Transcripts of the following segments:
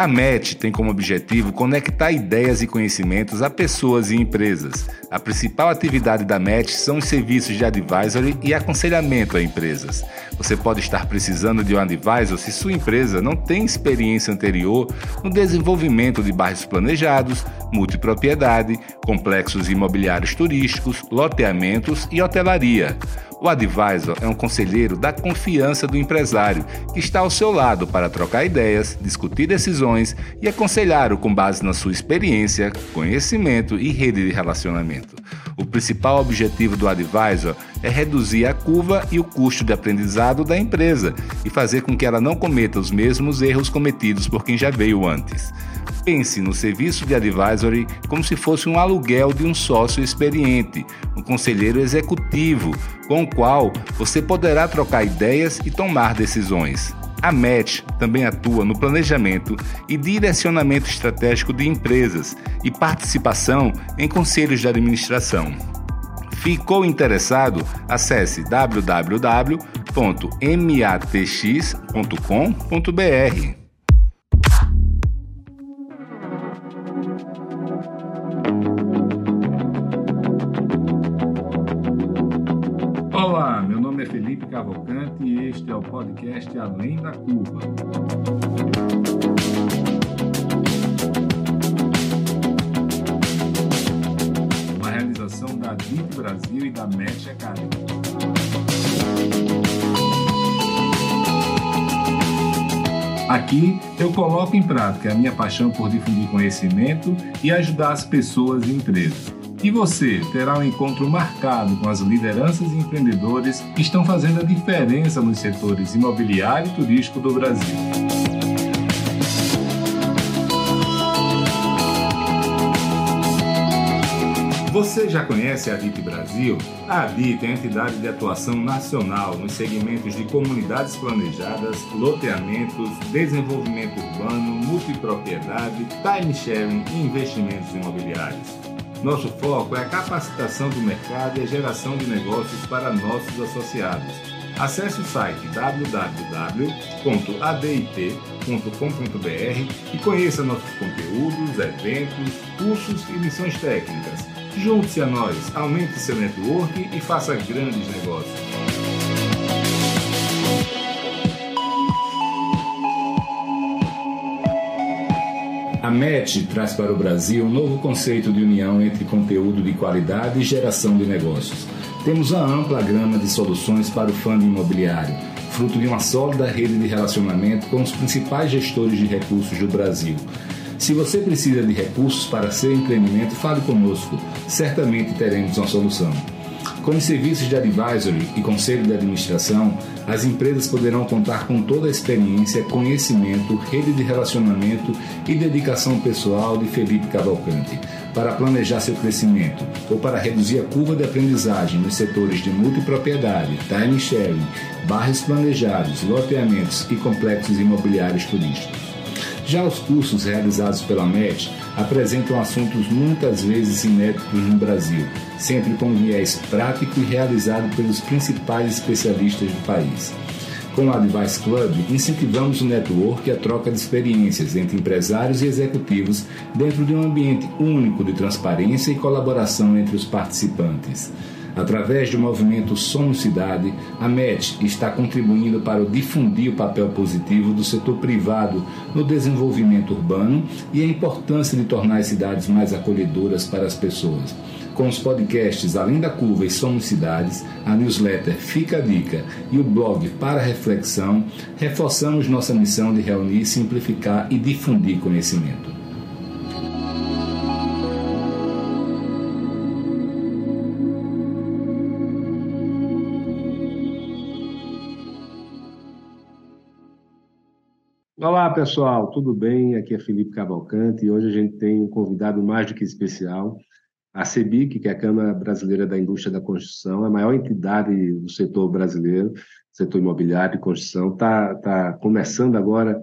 A MET tem como objetivo conectar ideias e conhecimentos a pessoas e empresas. A principal atividade da MET são os serviços de advisory e aconselhamento a empresas. Você pode estar precisando de um advisor se sua empresa não tem experiência anterior no desenvolvimento de bairros planejados, multipropriedade, complexos imobiliários turísticos, loteamentos e hotelaria. O advisor é um conselheiro da confiança do empresário que está ao seu lado para trocar ideias, discutir decisões e aconselhar-o com base na sua experiência, conhecimento e rede de relacionamento. O principal objetivo do advisor é reduzir a curva e o custo de aprendizado da empresa e fazer com que ela não cometa os mesmos erros cometidos por quem já veio antes. Pense no serviço de advisory como se fosse um aluguel de um sócio experiente, um conselheiro executivo, com o qual você poderá trocar ideias e tomar decisões. A MET também atua no planejamento e direcionamento estratégico de empresas e participação em conselhos de administração. Ficou interessado? Acesse www.matx.com.br. este é o podcast Além da Curva. Uma realização da DIP Brasil e da MET Academy. Aqui eu coloco em prática a minha paixão por difundir conhecimento e ajudar as pessoas e empresas. E você terá um encontro marcado com as lideranças e empreendedores que estão fazendo a diferença nos setores imobiliário e turístico do Brasil. Você já conhece a DIT Brasil? A DIT é a entidade de atuação nacional nos segmentos de comunidades planejadas, loteamentos, desenvolvimento urbano, multipropriedade, time sharing e investimentos imobiliários. Nosso foco é a capacitação do mercado e a geração de negócios para nossos associados. Acesse o site www.adit.com.br e conheça nossos conteúdos, eventos, cursos e missões técnicas. Junte-se a nós, aumente seu network e faça grandes negócios. A MET traz para o Brasil um novo conceito de união entre conteúdo de qualidade e geração de negócios. Temos uma ampla gama de soluções para o fundo imobiliário, fruto de uma sólida rede de relacionamento com os principais gestores de recursos do Brasil. Se você precisa de recursos para seu empreendimento, fale conosco. Certamente teremos uma solução. Com os serviços de advisory e conselho de administração, as empresas poderão contar com toda a experiência, conhecimento, rede de relacionamento e dedicação pessoal de Felipe Cavalcante para planejar seu crescimento ou para reduzir a curva de aprendizagem nos setores de multipropriedade, time sharing, bairros planejados, loteamentos e complexos imobiliários turísticos. Já os cursos realizados pela MET apresentam assuntos muitas vezes inéditos no Brasil, sempre com viés prático e realizado pelos principais especialistas do país. Com o Advice Club, incentivamos o network e a troca de experiências entre empresários e executivos dentro de um ambiente único de transparência e colaboração entre os participantes. Através do movimento Somos Cidade, a MET está contribuindo para difundir o papel positivo do setor privado no desenvolvimento urbano e a importância de tornar as cidades mais acolhedoras para as pessoas. Com os podcasts Além da Curva e Somos Cidades, a newsletter Fica a Dica e o blog Para Reflexão, reforçamos nossa missão de reunir, simplificar e difundir conhecimento. Olá pessoal, tudo bem? Aqui é Felipe Cavalcante e hoje a gente tem um convidado mais do que especial, a CEBIC, que é a Câmara Brasileira da Indústria da Construção, a maior entidade do setor brasileiro, setor imobiliário e construção, está tá começando agora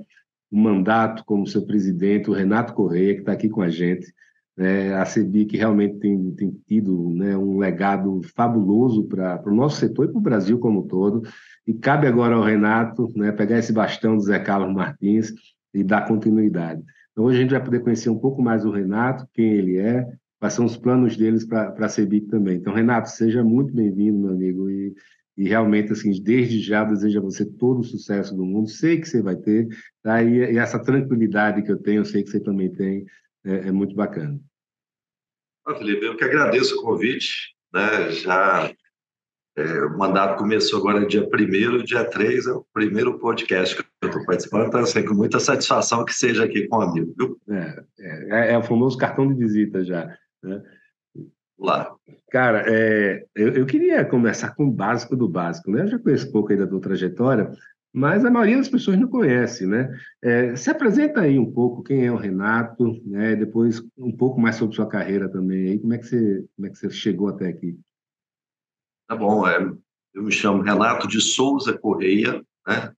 o mandato como seu presidente, o Renato Correia, que está aqui com a gente. É, a CEBIC realmente tem, tem tido né, um legado fabuloso para o nosso setor e para o Brasil como um todo. E cabe agora ao Renato né, pegar esse bastão do Zé Carlos Martins e dar continuidade. Então, hoje a gente vai poder conhecer um pouco mais o Renato, quem ele é, quais são os planos deles para a CEBIC também. Então, Renato, seja muito bem-vindo, meu amigo, e, e realmente, assim, desde já desejo a você todo o sucesso do mundo, sei que você vai ter, tá? e, e essa tranquilidade que eu tenho, eu sei que você também tem, é, é muito bacana. Ah, Felipe, eu que agradeço o convite, né? já é, o mandato começou agora dia 1 dia 3 é o primeiro podcast que eu estou participando, então assim, com muita satisfação que seja aqui com o amigo. Viu? É, é, é, o famoso cartão de visita já. Né? Lá. Cara, é, eu, eu, queria começar com o básico do básico. Né? Eu já conheço pouco aí da tua trajetória, mas a maioria das pessoas não conhece. Né? É, se apresenta aí um pouco quem é o Renato, né? depois um pouco mais sobre sua carreira também. Aí, como, é que você, como é que você chegou até aqui? Tá bom, é, eu me chamo Renato de Souza Correia, né?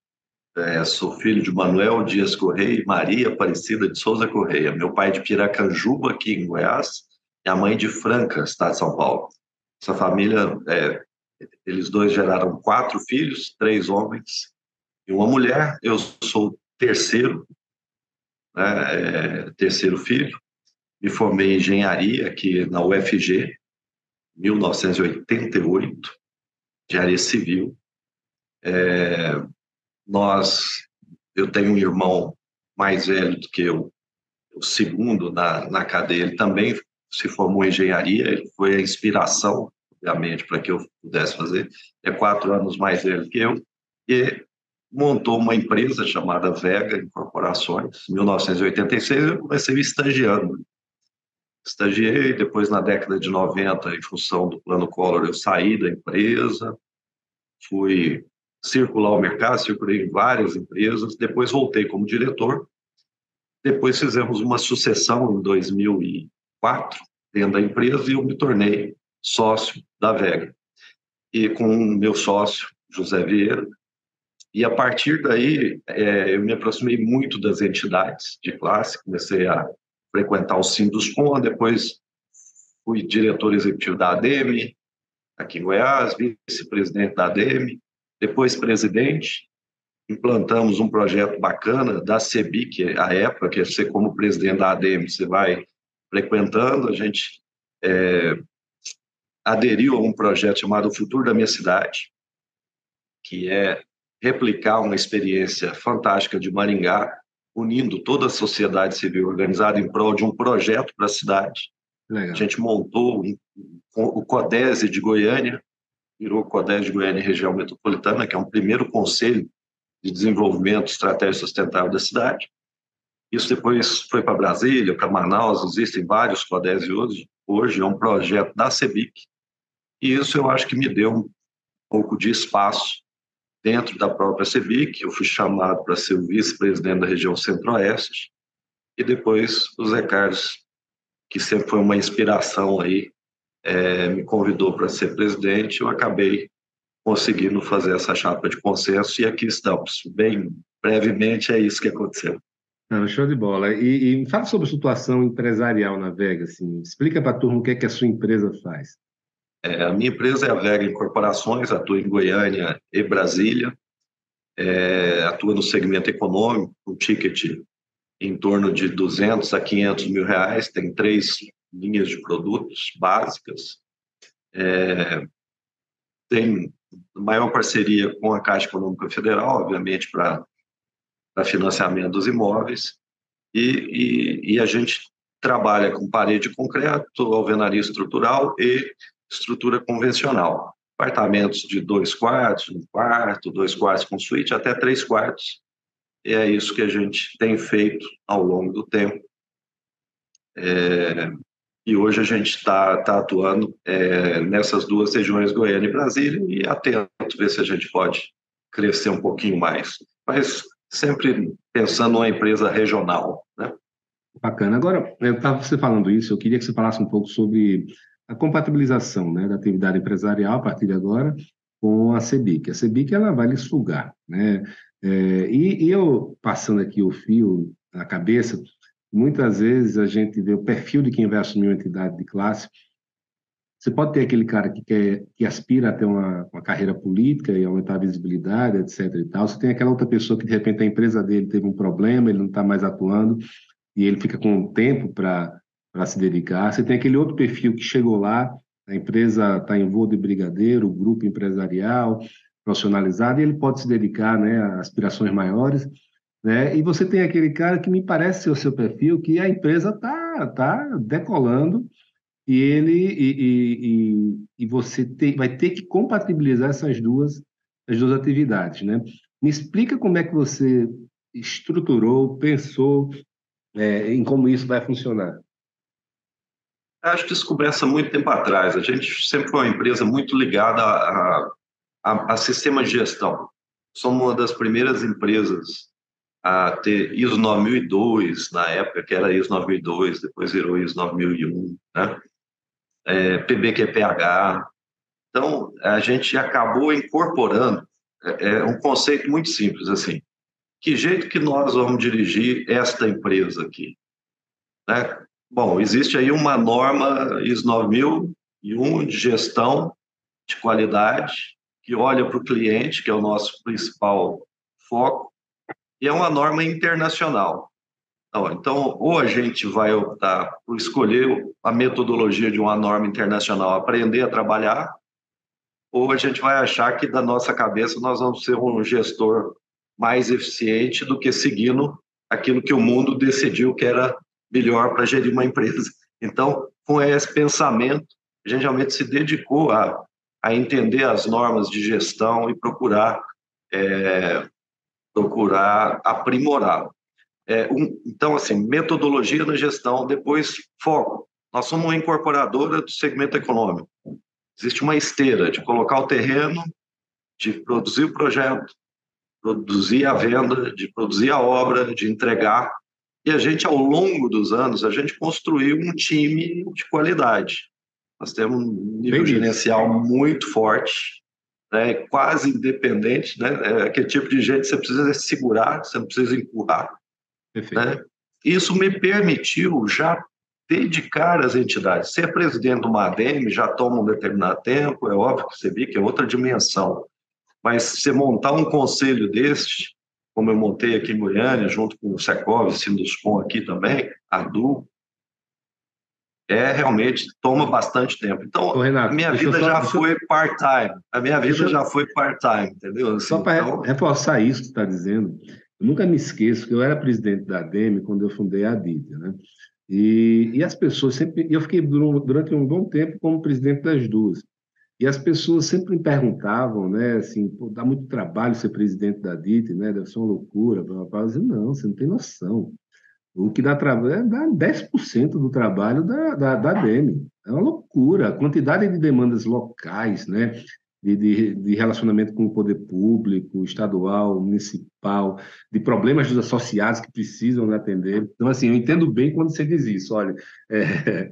É, sou filho de Manuel Dias Correia e Maria Aparecida de Souza Correia. Meu pai é de Piracanjuba, aqui em Goiás, e a mãe de Franca, estado de São Paulo. Essa família, é, eles dois geraram quatro filhos, três homens e uma mulher. Eu sou terceiro, né, é, terceiro filho. Me formei em engenharia aqui na UFG, 1988, engenharia civil. É, nós, eu tenho um irmão mais velho do que eu, o segundo na, na cadeia, ele também se formou em engenharia, ele foi a inspiração, obviamente, para que eu pudesse fazer. É quatro anos mais velho que eu, e montou uma empresa chamada Vega Incorporações. Em 1986, eu comecei estagiando Estagiei, depois na década de 90, em função do plano Collor, eu saí da empresa, fui circular o mercado, circulei em várias empresas, depois voltei como diretor. Depois fizemos uma sucessão em 2004 dentro da empresa e eu me tornei sócio da Vega. E com o meu sócio, José Vieira, e a partir daí é, eu me aproximei muito das entidades de classe, comecei a frequentar o Sinduscom, depois fui diretor executivo da ADEME, aqui em Goiás, vice-presidente da ADEME, depois presidente. Implantamos um projeto bacana da CEBIC, a época, que é você como presidente da ADEME, você vai frequentando, a gente é, aderiu a um projeto chamado Futuro da Minha Cidade, que é replicar uma experiência fantástica de Maringá, unindo toda a sociedade civil organizada em prol de um projeto para a cidade. Legal. A gente montou o CODESE de Goiânia, virou o CODESE de Goiânia Região Metropolitana, que é um primeiro conselho de desenvolvimento estratégico sustentável da cidade. Isso depois foi para Brasília, para Manaus, existem vários CODESE hoje. Hoje é um projeto da CEBIC. E isso eu acho que me deu um pouco de espaço dentro da própria CEBIC, eu fui chamado para ser o vice-presidente da região Centro-Oeste, e depois o Zé Carlos, que sempre foi uma inspiração aí, é, me convidou para ser presidente, eu acabei conseguindo fazer essa chapa de consenso e aqui estamos. Bem brevemente, é isso que aconteceu. Não, show de bola. E, e fala sobre a situação empresarial na Vega. Assim. Explica para a turma o que é que a sua empresa faz. É, a minha empresa é a Vega Incorporações, atua em Goiânia e Brasília, é, atua no segmento econômico, com ticket em torno de 200 a 500 mil reais, tem três linhas de produtos básicas, é, tem maior parceria com a Caixa Econômica Federal, obviamente, para financiamento dos imóveis, e, e, e, a gente trabalha com parede de concreto, alvenaria estrutural e estrutura convencional. Apartamentos de dois quartos, um quarto, dois quartos com suíte, até três quartos. E é isso que a gente tem feito ao longo do tempo. É, e hoje a gente está tá atuando é, nessas duas regiões, Goiânia e Brasília, e atento ver se a gente pode crescer um pouquinho mais. Mas sempre pensando numa empresa regional. Né? Bacana. Agora, eu estava você falando isso, eu queria que você falasse um pouco sobre a compatibilização né, da atividade empresarial a partir de agora com a CEBIC. A CEBIC ela vai lhe sugar. Né? É, e, e, eu, passando aqui o fio na cabeça, muitas vezes a gente vê o perfil de quem vai assumir uma entidade de classe Você pode ter aquele cara que quer, que aspira a ter uma, uma carreira política e aumentar a visibilidade, etc. e tal. Você tem aquela outra pessoa que de repente a empresa dele teve um problema, ele não está mais atuando e ele fica com tempo para para se dedicar. Você tem aquele outro perfil que chegou lá, a empresa está em voo de brigadeiro, grupo empresarial, profissionalizado, e ele pode se dedicar né, a aspirações maiores. Né? E você tem aquele cara que me parece ser o seu perfil, que a empresa está tá decolando e ele e, e, e, você tem, vai ter que compatibilizar essas duas, as duas atividades. Né? Me explica como é que você estruturou, pensou é, em como isso vai funcionar. Acho que isso começa muito tempo atrás. A gente sempre foi uma empresa muito ligada a, a, a sistema de gestão. Somos uma das primeiras empresas a ter ISO 9002, na época que era ISO 9002, depois virou ISO 9001, né? É, PBQPH. Então, a gente acabou incorporando é, é, um conceito muito simples, assim, que jeito que nós vamos dirigir esta empresa aqui? Né? Bom, existe aí uma norma ISO 9001 de gestão de qualidade, que olha para o cliente, que é o nosso principal foco, e é uma norma internacional. Então, então, ou a gente vai optar por escolher a metodologia de uma norma internacional, aprender a trabalhar, ou a gente vai achar que da nossa cabeça nós vamos ser um gestor mais eficiente do que seguindo aquilo que o mundo decidiu que era melhor para gerir uma empresa. Então, com esse pensamento, a gente realmente se dedicou a, a entender as normas de gestão e procurar é, procurar aprimorar. É, um, então, assim, metodologia na gestão, depois foco. Nós somos uma incorporadora do segmento econômico. Existe uma esteira de colocar o terreno, de produzir o projeto, produzir a venda, de produzir a obra, de entregar e a gente, ao longo dos anos, a gente construiu um time de qualidade. Nós temos um nível gerencial muito forte, né, quase independente, né? É aquele tipo de gente que você precisa segurar, você não precisa empurrar. Né? Isso me permitiu já dedicar as entidades. Ser presidente de uma ADM já toma um determinado tempo, é óbvio que você vê que é outra dimensão. Mas você montar um conselho desse, como eu montei aqui em Goiânia, junto com o Secov, Sinduscom aqui também, a Du, é realmente toma bastante tempo. Então, Ô, Renato, a minha vida só, já foi part-time. A minha vida já foi part-time, entendeu? Assim, só para então... reforçar isso que você está dizendo, eu nunca me esqueço que eu era presidente da ADEME quando eu fundei a DITA, né? E, e as pessoas sempre. Eu fiquei durante um bom tempo como presidente das duas. E as pessoas sempre me perguntavam, né, assim, dá muito trabalho ser presidente da DIT, né, deve ser uma loucura. Eu dizia, não, você não tem noção. O que dá trabalho é dá 10% do trabalho da, da, da DEME. É uma loucura. A quantidade de demandas locais, né, de, de, de, relacionamento com o poder público, estadual, municipal, de problemas dos associados que precisam atender. Então, assim, eu entendo bem quando você diz isso. Olha, é,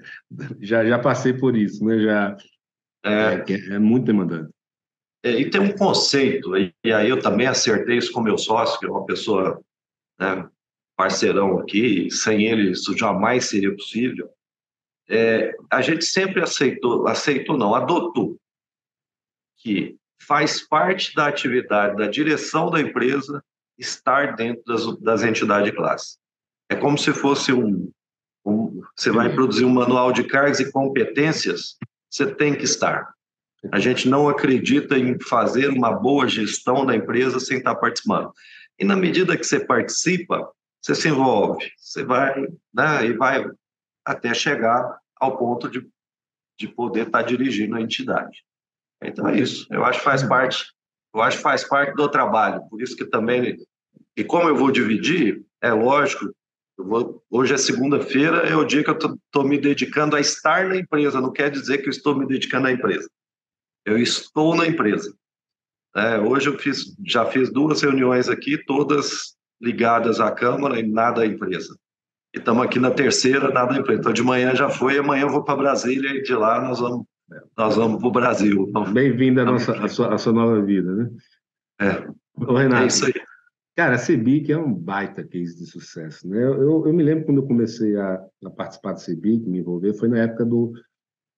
já, já passei por isso, né? Já, é, é, é muito demandante. É, e tem um conceito, e aí eu também acertei isso com meu sócio, que é uma pessoa né, parceirão aqui, sem ele isso jamais seria possível. É, a gente sempre aceitou, aceitou não, adotou que faz parte da atividade da direção da empresa estar dentro das, das entidades de classe. É como se fosse um, um, você vai produzir um manual de cargas e competências você tem que estar. A gente não acredita em fazer uma boa gestão da empresa sem estar participando. E na medida que você participa, você se envolve, você vai, né, e vai até chegar ao ponto de, de poder estar dirigindo a entidade. Então é isso. Eu acho que faz parte, eu acho que faz parte do trabalho. Por isso que também, e como eu vou dividir, é lógico Vou, hoje é segunda-feira, é o dia que eu estou me dedicando a estar na empresa. Não quer dizer que eu estou me dedicando à empresa. Eu estou na empresa. É, hoje eu fiz, já fiz duas reuniões aqui, todas ligadas à Câmara e nada à empresa. E estamos aqui na terceira, nada à empresa. Então de manhã já foi, amanhã eu vou para Brasília e de lá nós vamos, nós vamos para o Brasil. Bem-vindo à, nossa, à sua, à sua nova vida, né? É. Ô, Renato, é isso aí. Cara, a CEBIC é um baita case de sucesso. Né? Eu, eu me lembro quando eu comecei a, a participar da CEBIC, me envolver, foi na época do,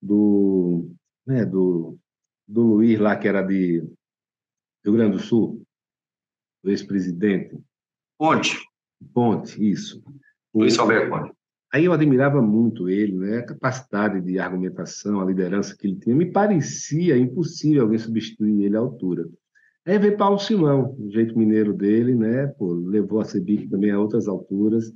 do né, do, do Luiz lá, que era de Rio Grande do Sul, o ex-presidente. Ponte. Ponte, isso. Luiz Alberto Ponte. Aí eu admirava muito ele, né? a capacidade de argumentação, a liderança que ele tinha. Me parecia impossível alguém substituir ele à altura. Aí veio Paulo Simão, o jeito mineiro dele, né? Pô, levou a Cebic também a outras alturas,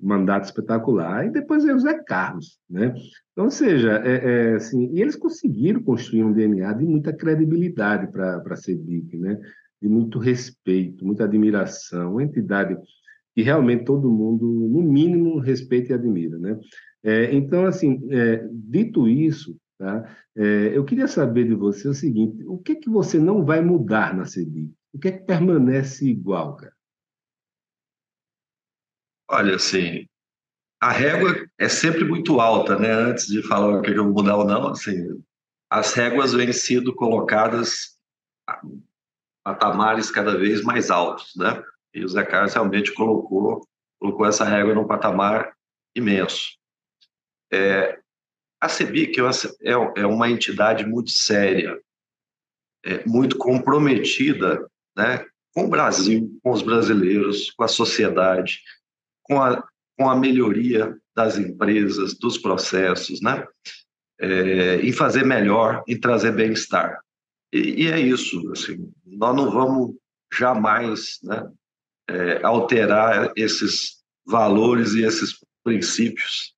mandato espetacular. E depois veio o Zé Carlos, né? Então, ou seja, é, é, assim, e eles conseguiram construir um DNA de muita credibilidade para a Cebic, né? De muito respeito, muita admiração, uma entidade que realmente todo mundo, no mínimo, respeita e admira, né? É, então, assim, é, dito isso, tá? É, eu queria saber de você o seguinte: o que que você não vai mudar na CEBIC? O que é que permanece igual, cara? Olha, assim, a régua é sempre muito alta, né? Antes de falar o que eu vou mudar ou não, assim, as réguas vêm sendo colocadas a patamares cada vez mais altos, né? E o Zé Carlos realmente colocou, colocou essa régua num patamar imenso. É, a CEBIC é, é uma entidade muito séria, é, muito comprometida né, com o Brasil, com os brasileiros, com a sociedade, com a, com a melhoria das empresas, dos processos, né? É, em fazer melhor, em trazer bem-estar. E, e, é isso, assim, nós não vamos jamais né, é, alterar esses valores e esses princípios,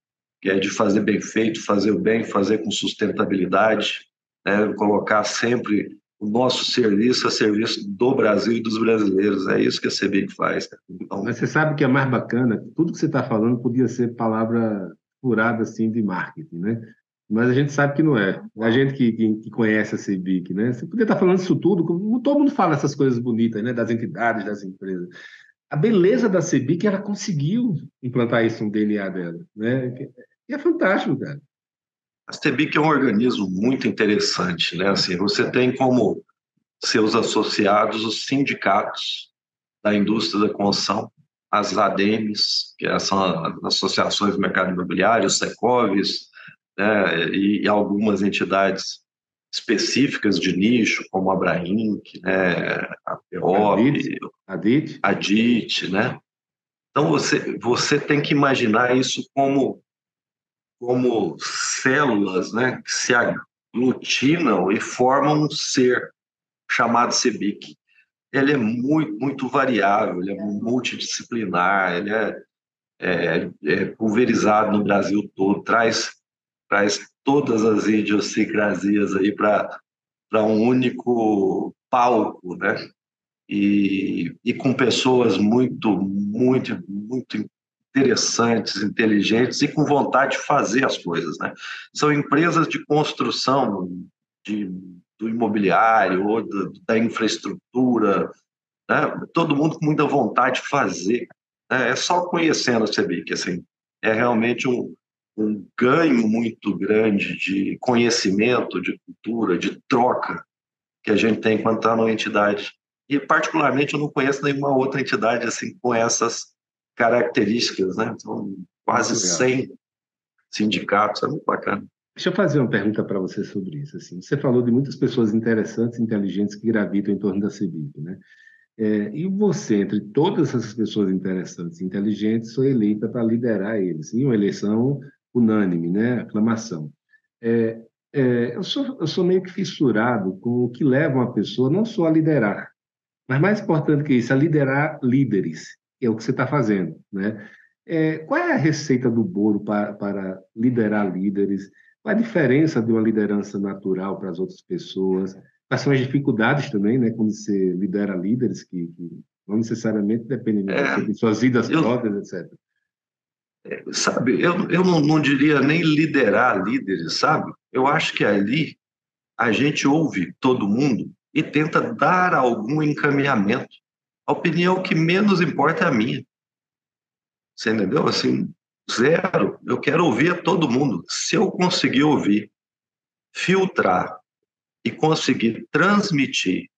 que é de fazer bem feito, fazer o bem, fazer com sustentabilidade, né, colocar sempre o nosso serviço a serviço do Brasil e dos brasileiros. É isso que a CBIC faz. Então... Mas você sabe que é mais bacana, tudo que você está falando podia ser palavra furada assim de marketing, né? Mas a gente sabe que não é. A gente que, que, que conhece a CBIC, né? Você podia estar falando isso tudo, todo mundo fala essas coisas bonitas, né? Das entidades, das empresas. A beleza da CBIC, ela conseguiu implantar isso no DNA dela, né? E é fantástico, cara. A CBIC é um organismo muito interessante, né? Assim, você tem como seus associados os sindicatos da indústria da construção, as ADEMs, que são as associações do mercado imobiliário, os SECOVs, né, e, e, algumas entidades específicas de nicho, como a Brainc, né, a DIT. a DIT, né? Então, você, você tem que imaginar isso como, como células né, que se aglutinam e formam um ser chamado CEBIC. Ele é muito, muito variável, ele é multidisciplinar, ele é, é, é pulverizado no Brasil todo, traz traz todas as idiosincrasias aí para um único palco, né? E, e com pessoas muito, muito, muito interessantes, inteligentes e com vontade de fazer as coisas, né? São empresas de construção de, do imobiliário ou da, infraestrutura, né? Todo mundo com muita vontade de fazer. Né? É só conhecendo a CEBIC, assim, é realmente um, um ganho muito grande de conhecimento, de cultura, de troca que a gente tem enquanto está numa entidade. E, particularmente, eu não conheço nenhuma outra entidade assim com essas características, né? São quase 100 sindicatos, é muito bacana. Deixa eu fazer uma pergunta para você sobre isso. Assim, você falou de muitas pessoas interessantes, inteligentes que gravitam em torno da CEBIC, né? É, e você, entre todas essas pessoas interessantes e inteligentes, foi eleita para liderar eles, em uma eleição unânime, né? Aclamação. É, é, eu, sou, eu sou meio que fissurado com o que leva uma pessoa não só a liderar, mas mais importante que isso, a liderar líderes, é o que você está fazendo, né? É, qual é a receita do bolo para, para liderar líderes? Qual a diferença de uma liderança natural para as outras pessoas? Quais são as dificuldades também, né? Quando você lidera líderes que, que não necessariamente dependem de, é, de suas vidas eu, próprias, etc sabe, eu, eu não, não diria nem liderar líderes, sabe? Eu acho que ali a gente ouve todo mundo e tenta dar algum encaminhamento. A opinião que menos importa é a minha. Você entendeu? Assim, zero. Eu quero ouvir a todo mundo. Se eu conseguir ouvir, filtrar e conseguir transmitir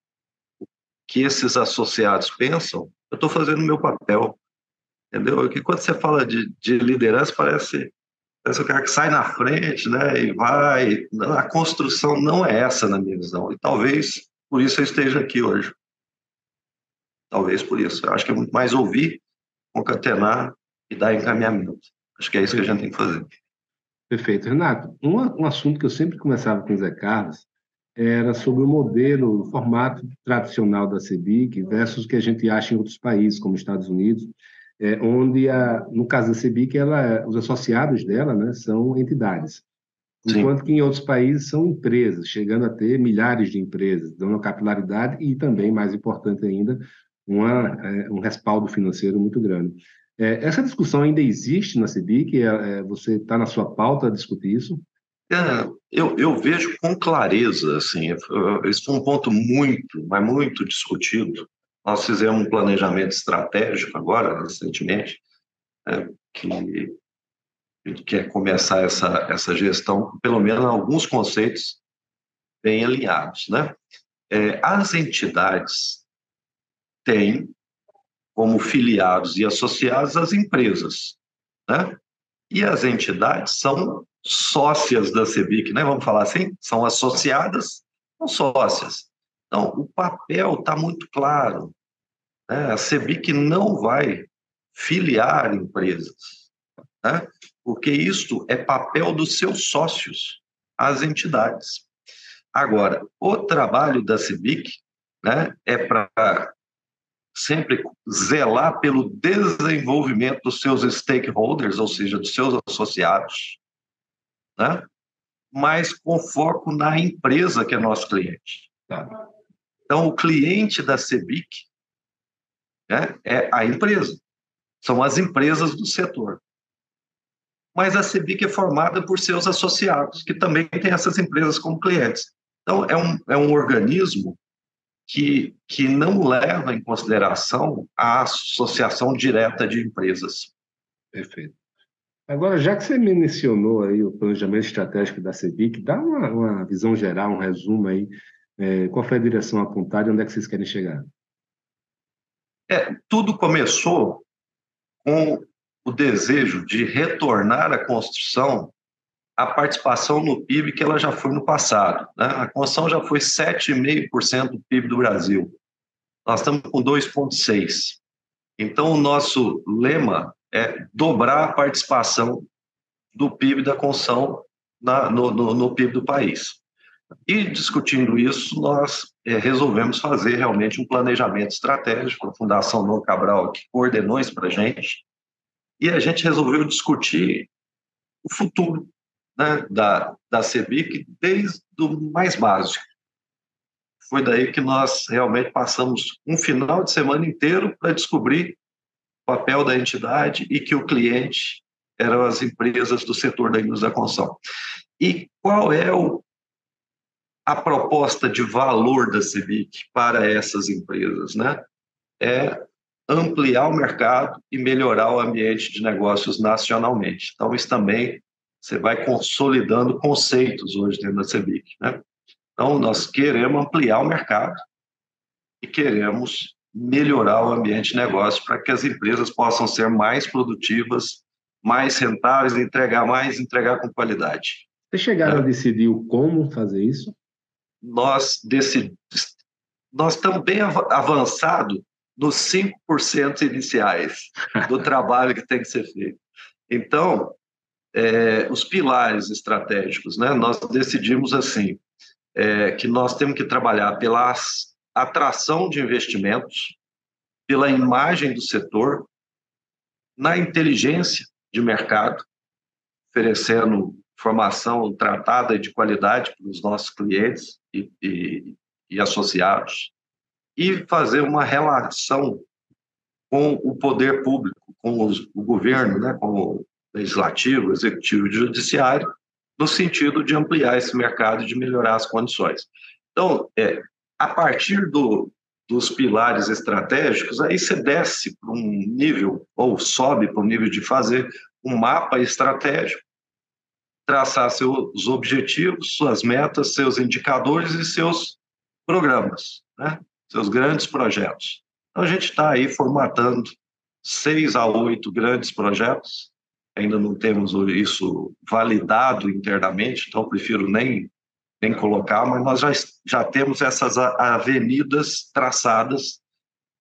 o que esses associados pensam, eu estou fazendo o meu papel entendeu? Que quando você fala de, de liderança parece Parece o cara que sai na frente, né, e vai. A construção não é essa, na minha visão. E talvez por isso eu esteja aqui hoje. Talvez por isso. Eu acho que é muito mais ouvir, concatenar e dar encaminhamento. Acho que é isso que a gente tem que fazer. Perfeito. Renato, um, um assunto que eu sempre começava com o Zé Carlos era sobre o modelo, o formato tradicional da CEBIC versus o que a gente acha em outros países, como Estados Unidos, é, onde, a, no caso da CEBIC, ela, os associados dela né, são entidades. Enquanto Sim. que em outros países são empresas, chegando a ter milhares de empresas, dando capilaridade e também, mais importante ainda, uma, é, um respaldo financeiro muito grande. É, essa discussão ainda existe na CEBIC? É, é, você está na sua pauta a discutir isso? É, eu, eu, vejo com clareza, assim, esse foi um ponto muito, mas muito discutido. Nós fizemos um planejamento estratégico agora, recentemente, é, que quer começar essa, essa gestão, pelo menos alguns conceitos bem alinhados, né? É, as entidades têm como filiados e associados as empresas, né? E as entidades são sócias da CEBIC, né? Vamos falar assim? São associadas, são sócias. Então, o papel está muito claro. Né? A CEBIC não vai filiar empresas, né? porque isto é papel dos seus sócios, as entidades. Agora, o trabalho da CEBIC né, é para sempre zelar pelo desenvolvimento dos seus stakeholders, ou seja, dos seus associados, né? mas com foco na empresa que é nosso cliente. Tá? Então, o cliente da CEBIC né, é a empresa, são as empresas do setor. Mas a CEBIC é formada por seus associados, que também têm essas empresas como clientes. Então, é um, é um organismo que, que não leva em consideração a associação direta de empresas. Perfeito. Agora, já que você mencionou aí o planejamento estratégico da CEBIC, dá uma, uma visão geral, um resumo aí, é, qual foi a direção apontada e onde é que vocês querem chegar? É, tudo começou com o desejo de retornar à construção a participação no PIB que ela já foi no passado. Né? A construção já foi 7,5% do PIB do Brasil. Nós estamos com 2,6%. Então, o nosso lema é dobrar a participação do PIB da construção na, no, no, no, PIB do país. E discutindo isso, nós é, resolvemos fazer realmente um planejamento estratégico. A Fundação No Cabral que coordenou isso para a gente. E a gente resolveu discutir o futuro né, da, da CEBIC desde o mais básico. Foi daí que nós realmente passamos um final de semana inteiro para descobrir o papel da entidade e que o cliente eram as empresas do setor da indústria da construção. E qual é o, a proposta de valor da CEBIC para essas empresas? Né? É ampliar o mercado e melhorar o ambiente de negócios nacionalmente. Então, isso também você vai consolidando conceitos hoje dentro da CEBIC. Né? Então, nós queremos ampliar o mercado e queremos melhorar o ambiente de negócio para que as empresas possam ser mais produtivas, mais rentáveis, entregar mais, entregar com qualidade. Vocês chegaram é. a decidir como fazer isso? Nós decidimos. Nós estamos bem avançados nos 5% iniciais do trabalho que tem que ser feito. Então, é, os pilares estratégicos, né? Nós decidimos assim é, que nós temos que trabalhar pela atração de investimentos, pela imagem do setor, na inteligência de mercado, oferecendo formação tratada de qualidade para os nossos clientes e, e, e associados, e fazer uma relação com o poder público, com os, o governo, né, com legislativo, executivo e judiciário, no sentido de ampliar esse mercado e de melhorar as condições. Então, é, a partir do, dos pilares estratégicos, aí você desce para um nível, ou sobe para um nível de fazer um mapa estratégico, traçar seus objetivos, suas metas, seus indicadores e seus programas, né? seus grandes projetos. Então, a gente está aí formatando seis a oito grandes projetos ainda não temos isso validado internamente, então prefiro nem, nem colocar, mas nós já, já temos essas avenidas traçadas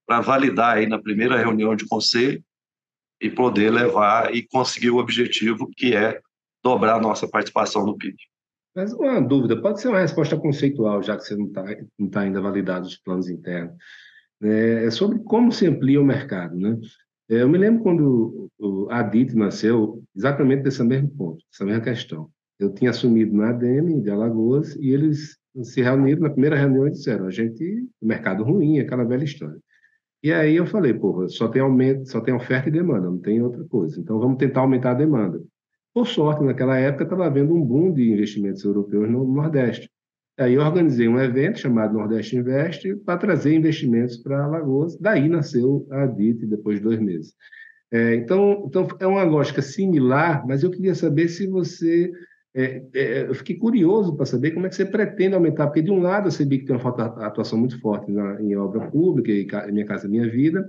para validar aí na primeira reunião de conselho e poder levar e conseguir o objetivo que é dobrar nossa participação no PIB. Mas uma dúvida, pode ser uma resposta conceitual, já que você não está não tá ainda validado os planos internos, é, é sobre como se amplia o mercado, né? É, eu me lembro quando a DIT nasceu, exatamente desse mesmo ponto, dessa mesma questão. Eu tinha assumido na ADM de Alagoas e eles se reuniram na primeira reunião e disseram: a gente, mercado ruim, aquela velha história. E aí eu falei: porra, só tem aumento, só tem oferta e demanda, não tem outra coisa. Então vamos tentar aumentar a demanda. Por sorte, naquela época estava havendo um boom de investimentos europeus no Nordeste. Aí eu organizei um evento chamado Nordeste Investe para trazer investimentos para Alagoas. Daí nasceu a DIT depois de dois meses. É, então, então, é uma lógica similar, mas eu queria saber se você. É, é, eu fiquei curioso para saber como é que você pretende aumentar, porque de um lado eu sabia que tem uma atuação muito forte na, em obra pública, e Minha Casa Minha Vida,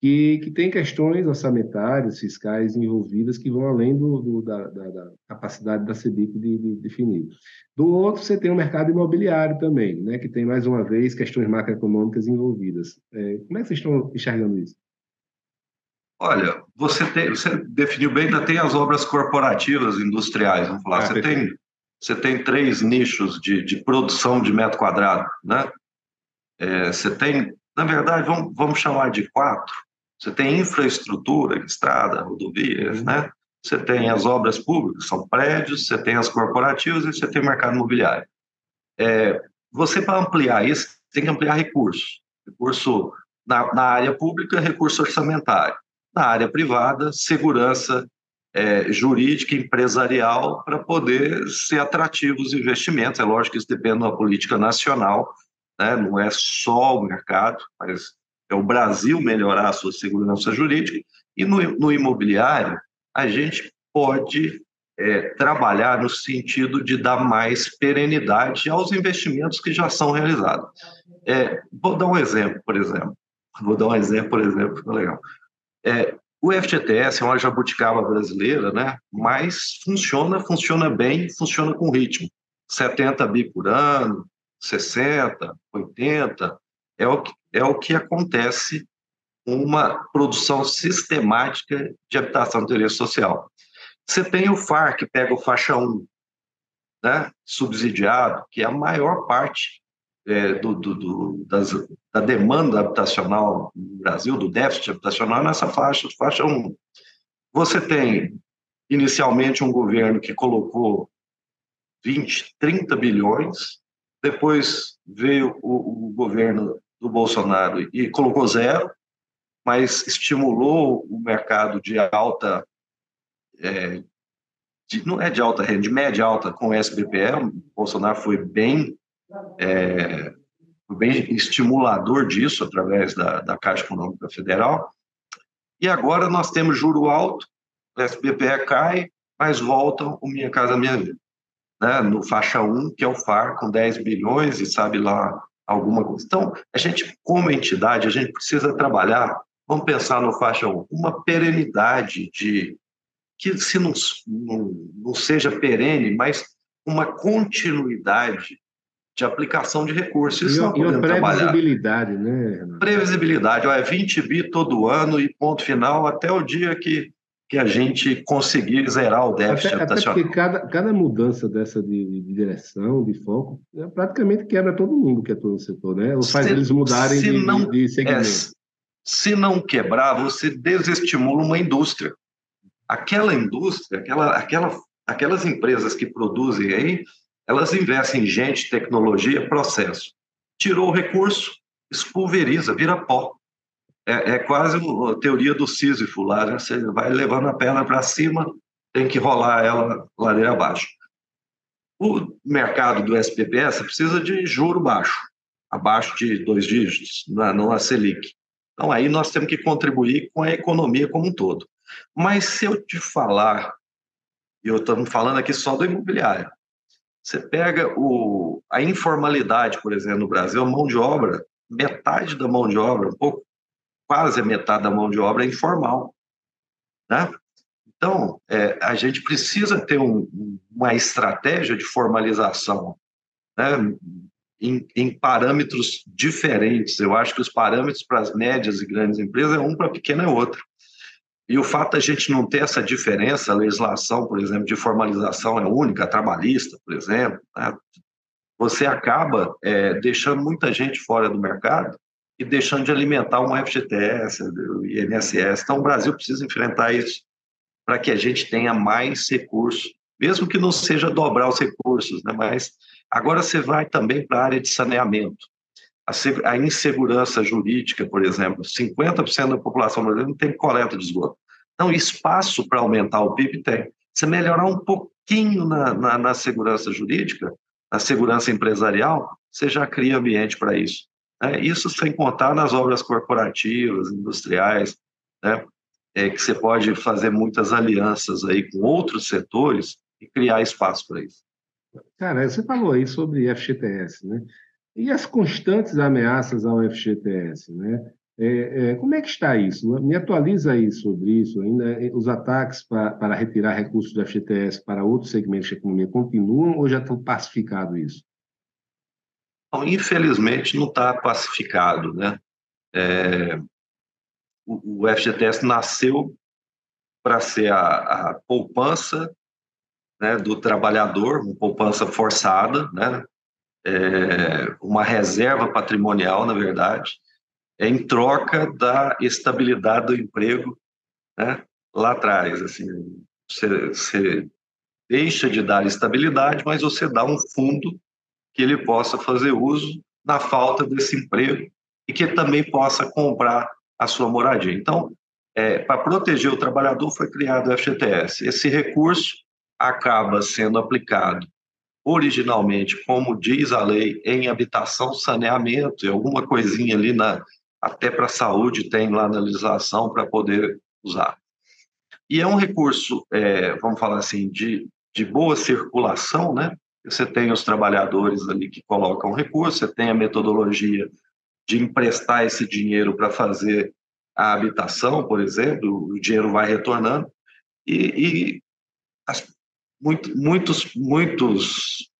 que, que tem questões orçamentárias, fiscais envolvidas que vão além do, do da, da, da, capacidade da CEBIC de, de, definir. Do outro, você tem o mercado imobiliário também, né, que tem, mais uma vez, questões macroeconômicas envolvidas. É, como é que vocês estão enxergando isso? Olha, você, tem, você definiu bem, ainda tem as obras corporativas industriais, vamos falar. Ah, você, tem, você tem três nichos de, de produção de metro quadrado, né? É, você tem, na verdade, vamos, vamos chamar de quatro, você tem infraestrutura, estrada, rodovias, né? Você tem as obras públicas, são prédios, você tem as corporativas e você tem o mercado imobiliário. É, você, para ampliar isso, tem que ampliar recursos. Recurso na, na área pública, recurso orçamentário. Na área privada, segurança é, jurídica, empresarial, para poder ser atrativos os investimentos. É lógico que isso depende da política nacional, né? não é só o mercado, mas é o Brasil melhorar a sua segurança jurídica, e no, no imobiliário, a gente pode é, trabalhar no sentido de dar mais perenidade aos investimentos que já são realizados. É, vou dar um exemplo, por exemplo. Vou dar um exemplo, por exemplo, legal. É, o FGTS é uma jabuticaba brasileira, né? mas funciona, funciona bem, funciona com ritmo. 70 bi por ano, 60, 80, é o que, é o que acontece uma produção sistemática de habitação de interesse social. Você tem o FAR, que pega o faixa 1, né, subsidiado, que é a maior parte é, do, do, do, das, da demanda habitacional no Brasil, do déficit habitacional, nessa faixa, faixa 1. Você tem, inicialmente, um governo que colocou 20, 30 bilhões, depois veio o, o governo do Bolsonaro e colocou zero, mas estimulou o mercado de alta, é, de, não é de alta renda, de média alta com o SBPE. O Bolsonaro foi bem, é, foi bem estimulador disso através da, da Caixa Econômica Federal. E agora nós temos juro alto, o SBPE cai, mas volta o Minha Casa Minha Vida. Né, no faixa 1, que é o FAR, com 10 bilhões, e sabe lá alguma coisa. Então, a gente, como entidade, a gente precisa trabalhar, vamos pensar no faixa 1, uma perenidade de que se não, não, não seja perene, mas uma continuidade de aplicação de recursos. Isso e, e uma previsibilidade, trabalhar. né? Renato? Previsibilidade, ó, é 20 bi todo ano e ponto final até o dia que que a gente conseguir zerar o déficit até, habitacional. Até porque cada, cada mudança dessa de, de, direção, de foco, é, praticamente quebra todo mundo que atua no setor, né? Ou faz se, eles mudarem de, não, de, segmento. É, se não quebrar, você desestimula uma indústria. Aquela indústria, aquela, aquela, aquelas empresas que produzem aí, elas investem em gente, tecnologia, processo. Tirou o recurso, expulveriza, vira pó é, é quase a teoria do Sísifo lá, né? você vai levando a perna para cima, tem que rolar ela ladeira abaixo. O mercado do SPPS precisa de juro baixo, abaixo de dois dígitos, não a Selic. Então, aí nós temos que contribuir com a economia como um todo. Mas se eu te falar, e eu estou falando aqui só do imobiliário, você pega o, a informalidade, por exemplo, no Brasil, a mão de obra, metade da mão de obra, um pouco quase a metade da mão de obra é informal. Né? Então, é, a gente precisa ter um, uma estratégia de formalização né, em, em, parâmetros diferentes. Eu acho que os parâmetros para as médias e grandes empresas é um, para pequena é outro. E o fato da gente não ter essa diferença, a legislação, por exemplo, de formalização é única, trabalhista, por exemplo, né, você acaba é, deixando muita gente fora do mercado e deixando de alimentar um FGTS, o INSS. Então, o Brasil precisa enfrentar isso para que a gente tenha mais recursos, mesmo que não seja dobrar os recursos, né? mas agora você vai também para a área de saneamento. A insegurança jurídica, por exemplo, 50% da população brasileira não tem coleta de esgoto. Então, espaço para aumentar o PIB tem. Se melhorar um pouquinho na, na, na segurança jurídica, na segurança empresarial, você já cria ambiente para isso. Né? Isso sem contar nas obras corporativas, industriais, né? é, que você pode fazer muitas alianças aí com outros setores e criar espaço para isso. Cara, você falou aí sobre FGTS, né? E as constantes ameaças ao FGTS, né? É, é, como é que está isso? Me atualiza aí sobre isso. Ainda os ataques para, para retirar recursos do FGTS para outros segmentos da economia continuam ou já estão pacificado isso? Então, infelizmente não está pacificado, né? É, o, o, FGTS nasceu para ser a, a poupança né, do trabalhador, uma poupança forçada, né? É, uma reserva patrimonial, na verdade, é em troca da estabilidade do emprego né, lá atrás. Assim, você, você deixa de dar estabilidade, mas você dá um fundo que ele possa fazer uso na falta desse emprego e que também possa comprar a sua moradia. Então, é, para proteger o trabalhador, foi criado o FGTS. Esse recurso acaba sendo aplicado originalmente, como diz a lei, em habitação, saneamento e alguma coisinha ali na até para saúde tem lá na legislação para poder usar. E é um recurso, é, vamos falar assim, de, de boa circulação, né? Você tem os trabalhadores ali que colocam recurso, você tem a metodologia de emprestar esse dinheiro para fazer a habitação, por exemplo, o dinheiro vai retornando, e, e as, muito, muitos, muitos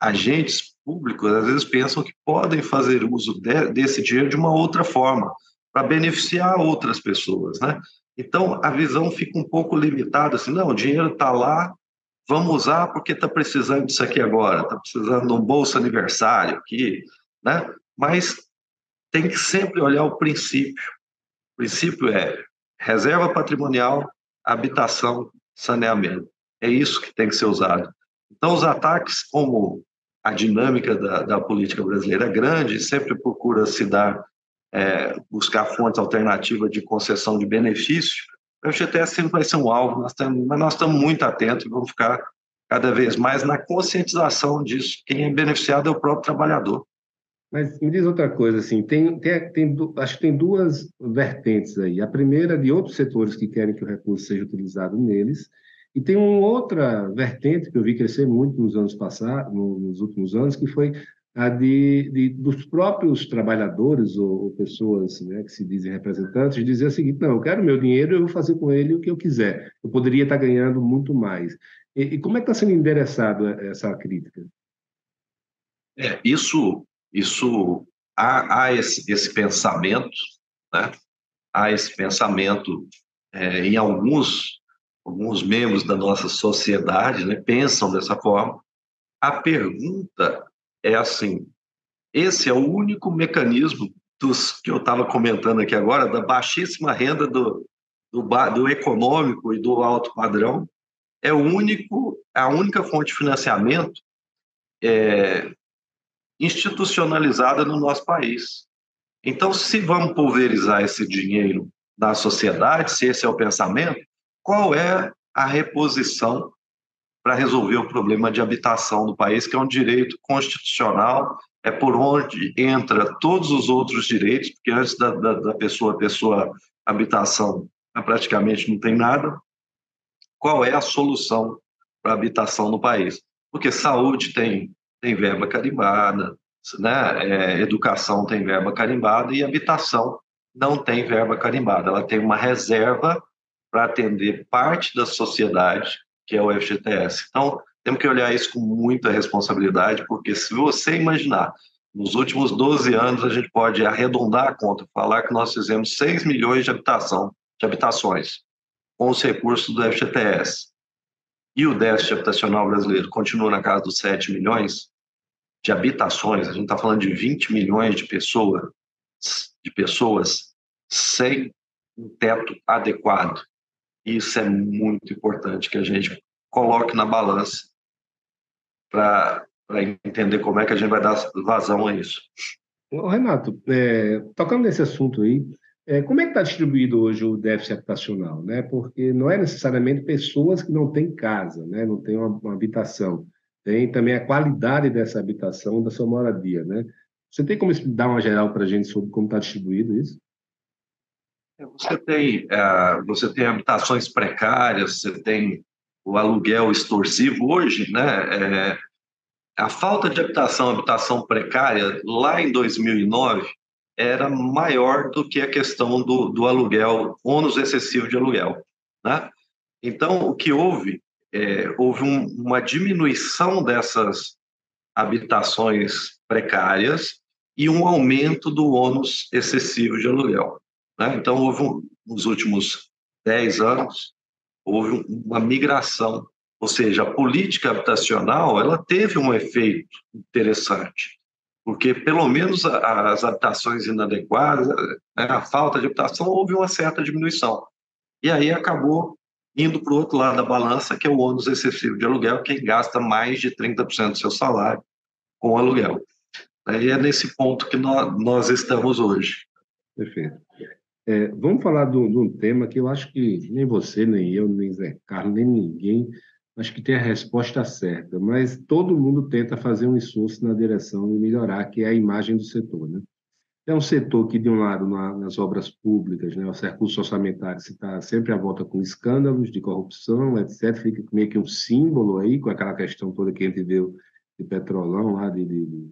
agentes públicos às vezes pensam que podem fazer uso de, desse dinheiro de uma outra forma, para beneficiar outras pessoas, né? Então, a visão fica um pouco limitada, assim, não, o dinheiro está lá, vamos usar porque está precisando disso aqui agora, está precisando de um bolso aniversário aqui, né? Mas tem que sempre olhar o princípio. O princípio é reserva patrimonial, habitação, saneamento. É isso que tem que ser usado. Então, os ataques, como a dinâmica da, da política brasileira é grande, sempre procura se dar, é, buscar fontes alternativas de concessão de benefício, o FGTS sempre vai ser um alvo, nós mas nós estamos muito atentos e vamos ficar cada vez mais na conscientização disso. Quem é beneficiado é o próprio trabalhador. Mas me diz outra coisa, assim, tem, tem, tem, acho que tem duas vertentes aí. A primeira é de outros setores que querem que o recurso seja utilizado neles, e tem uma outra vertente que eu vi crescer muito nos anos passados, nos últimos anos, que foi a de, de dos próprios trabalhadores ou, ou pessoas né, que se dizem representantes dizer o seguinte: não, eu quero meu dinheiro, eu vou fazer com ele o que eu quiser. Eu poderia estar ganhando muito mais. E, e como é que está sendo endereçado essa crítica? É, isso, isso há, há esse, esse pensamento, né? há esse pensamento é, em alguns alguns membros da nossa sociedade né, pensam dessa forma. A pergunta é assim: esse é o único mecanismo dos que eu estava comentando aqui agora, da baixíssima renda do, do, do econômico e do alto padrão, é o único, a única fonte de financiamento é, institucionalizada no nosso país. Então, se vamos pulverizar esse dinheiro na sociedade, se esse é o pensamento, qual é a reposição para resolver o problema de habitação do país, que é um direito constitucional, é por onde entra todos os outros direitos, porque antes da, da, da pessoa ter sua habitação, praticamente não tem nada. Qual é a solução para a habitação no país? Porque saúde tem, tem verba carimbada, né? É, educação tem verba carimbada e habitação não tem verba carimbada. Ela tem uma reserva para atender parte da sociedade, que é o FGTS. Então, temos que olhar isso com muita responsabilidade, porque se você imaginar, nos últimos 12 anos, a gente pode arredondar a conta, falar que nós fizemos 6 milhões de habitação, de habitações com os recursos do FGTS. E o déficit habitacional brasileiro continua na casa dos 7 milhões de habitações, a gente está falando de 20 milhões de pessoas, de pessoas sem um teto adequado. Isso é muito importante que a gente coloque na balança para entender como é que a gente vai dar vazão a isso. Renato, é, tocando nesse assunto aí, é, como é que está distribuído hoje o déficit habitacional? Né? Porque não é necessariamente pessoas que não têm casa, né? não têm uma, uma habitação. Tem também a qualidade dessa habitação, da sua moradia. Né? Você tem como dar uma geral para a gente sobre como está distribuído isso? Você tem, uh, você tem habitações precárias, você tem o aluguel extorsivo hoje, né? É, a falta de habitação, habitação precária, lá em 2009, era maior do que a questão do, do aluguel, ônus excessivo de aluguel, né? Então, o que houve, é, houve um, uma diminuição dessas habitações precárias e um aumento do ônus excessivo de aluguel. Né? Então, houve, um, nos últimos 10 anos, houve uma migração, ou seja, a política habitacional ela teve um efeito interessante, porque pelo menos as habitações inadequadas, né, a falta de habitação, houve uma certa diminuição. E aí acabou indo para o outro lado da balança, que é o ônus excessivo de aluguel, quem gasta mais de 30% do seu salário com aluguel. E é nesse ponto que nós, nós estamos hoje. Perfeito. É, vamos falar de um tema que eu acho que nem você, nem eu, nem Zé Carlos, nem ninguém, acho que tem a resposta certa, mas todo mundo tenta fazer um esforço na direção de melhorar, que é a imagem do setor. Né? É um setor que, de um lado, na, nas obras públicas, né, os recursos orçamentários, está sempre à volta com escândalos de corrupção, etc., fica meio que um símbolo aí, com aquela questão toda que a gente viu de petrolão lá, de, de, de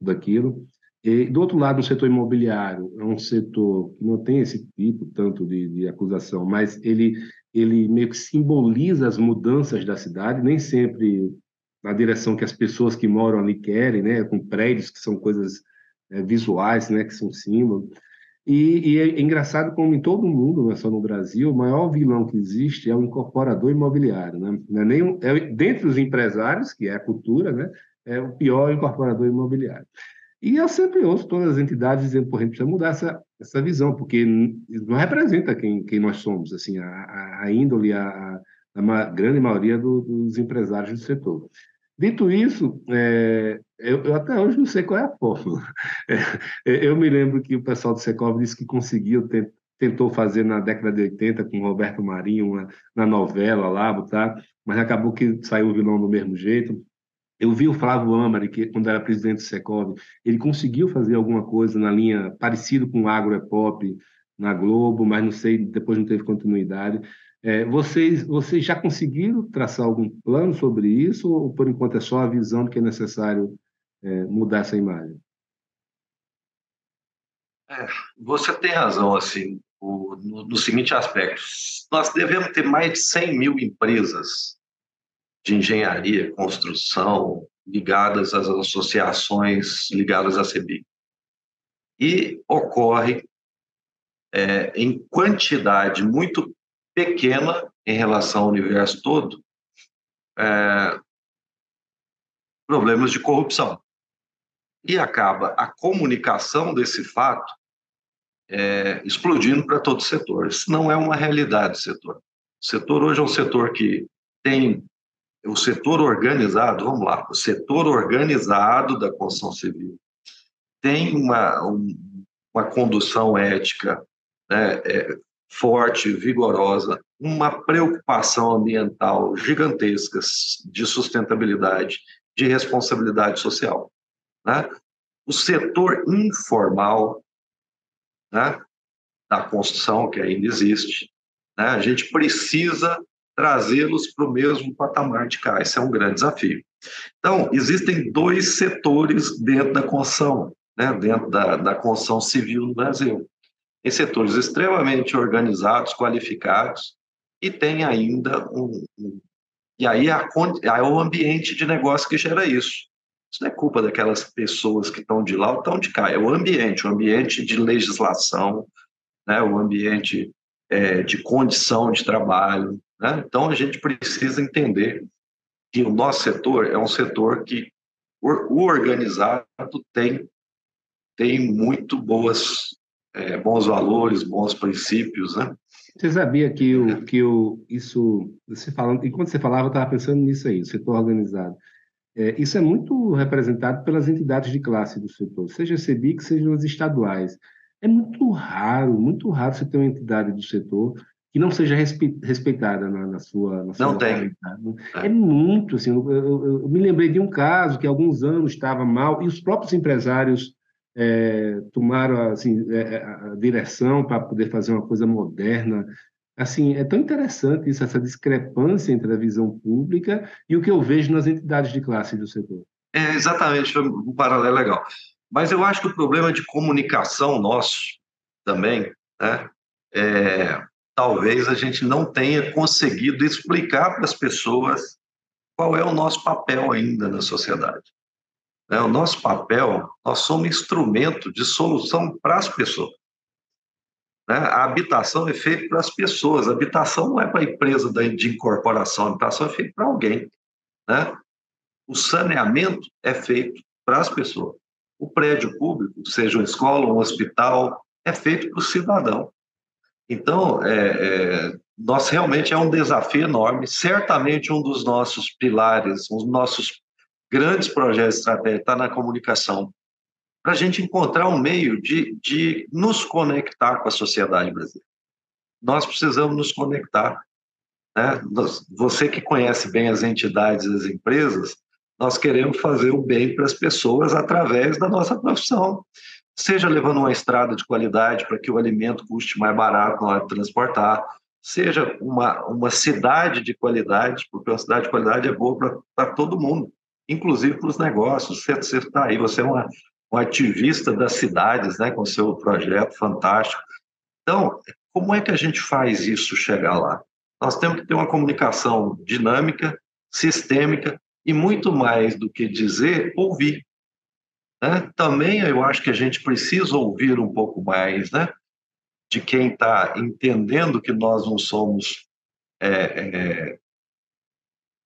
daquilo. E, do outro lado, o setor imobiliário é um setor que não tem esse tipo tanto de, de, acusação, mas ele, ele meio que simboliza as mudanças da cidade, nem sempre na direção que as pessoas que moram ali querem, né, com prédios que são coisas é, visuais, né, que são símbolos. E, e, é engraçado como em todo mundo, não é só no Brasil, o maior vilão que existe é o incorporador imobiliário. Né? Não é nem, é, dentre os empresários, que é a cultura, né, é o pior incorporador imobiliário. E eu sempre ouço todas as entidades dizendo, que a gente precisa mudar essa, essa visão, porque não representa quem, quem nós somos, assim, a, a índole, a, a, grande maioria do, dos empresários do setor. Dito isso, é, eu, eu, até hoje não sei qual é a fórmula. É, eu me lembro que o pessoal do Secov disse que conseguiu, tentou fazer na década de 80 com Roberto Marinho, uma, na novela lá, botar, mas acabou que saiu o vilão do mesmo jeito. Eu vi o Flávio Amari, que quando era presidente do Secov, ele conseguiu fazer alguma coisa na linha parecido com o Agro na Globo, mas não sei, depois não teve continuidade. É, vocês, vocês já conseguiram traçar algum plano sobre isso ou por enquanto é só a visão que é necessário é, mudar essa imagem? É, você tem razão, assim, o, no, no, seguinte aspecto. Nós devemos ter mais de 100 mil empresas de engenharia, construção, ligadas às associações ligadas à CEBIC. E ocorre é, em quantidade muito pequena em relação ao universo todo é, problemas de corrupção. E acaba a comunicação desse fato é, explodindo para todo o setor. Isso não é uma realidade do setor. O setor hoje é um setor que tem o setor organizado, vamos lá, o setor organizado da construção civil tem uma, uma condução ética né, é, forte, vigorosa, uma preocupação ambiental gigantesca de sustentabilidade, de responsabilidade social. Né? O setor informal né, da construção, que ainda existe, né, a gente precisa trazê-los para o mesmo patamar de cá. Esse é um grande desafio. Então, existem dois setores dentro da construção, né, dentro da, da construção civil no Brasil. Em setores extremamente organizados, qualificados, e tem ainda um, um e aí a, é o ambiente de negócio que gera isso. Isso não é culpa daquelas pessoas que estão de lá ou estão de cá, é o ambiente, o ambiente de legislação, né, o ambiente é, de condição de trabalho. Né? Então, a gente precisa entender que o nosso setor é um setor que o organizado tem, tem muito boas, é, bons valores, bons princípios, né? Você sabia que o que o isso você falando enquanto você falava eu estava pensando nisso aí, o setor organizado. É, isso é muito representado pelas entidades de classe do setor, seja CEBIC, seja as estaduais. É muito raro, muito raro você ter uma entidade do setor que não seja respeitada na, na sua, na sua não tem é. é muito assim eu, eu, eu, me lembrei de um caso que há alguns anos estava mal e os próprios empresários é, tomaram assim, é, é, a direção para poder fazer uma coisa moderna. Assim, é tão interessante isso, essa discrepância entre a visão pública e o que eu vejo nas entidades de classe do setor. É, exatamente, um paralelo legal. Mas eu acho que o problema de comunicação nosso também, né, é, talvez a gente não tenha conseguido explicar para as pessoas qual é o nosso papel ainda na sociedade. Né? O nosso papel, nós somos instrumento de solução para as pessoas. Né? A habitação é feita para as pessoas, a habitação não é para a empresa de incorporação, a habitação é feita para alguém. Né? O saneamento é feito para as pessoas. O prédio público, seja uma escola, um hospital, é feito para o cidadão. Então, é, é, nós realmente é um desafio enorme. Certamente um dos nossos pilares, um dos nossos grandes projetos estratégicos está na comunicação, para a gente encontrar um meio de, de nos conectar com a sociedade brasileira. Nós precisamos nos conectar. Né? Você que conhece bem as entidades e as empresas, nós queremos fazer o bem para as pessoas através da nossa profissão. Seja levando uma estrada de qualidade para que o alimento custe mais barato na hora de transportar, seja uma, uma cidade de qualidade, porque uma cidade de qualidade é boa para todo mundo inclusive para os negócios. Você está aí, você é uma, um ativista das cidades, né, com seu projeto fantástico. Então, como é que a gente faz isso chegar lá? Nós temos que ter uma comunicação dinâmica, sistêmica e muito mais do que dizer, ouvir. Né? Também eu acho que a gente precisa ouvir um pouco mais, né? De quem está entendendo que nós não somos é, é,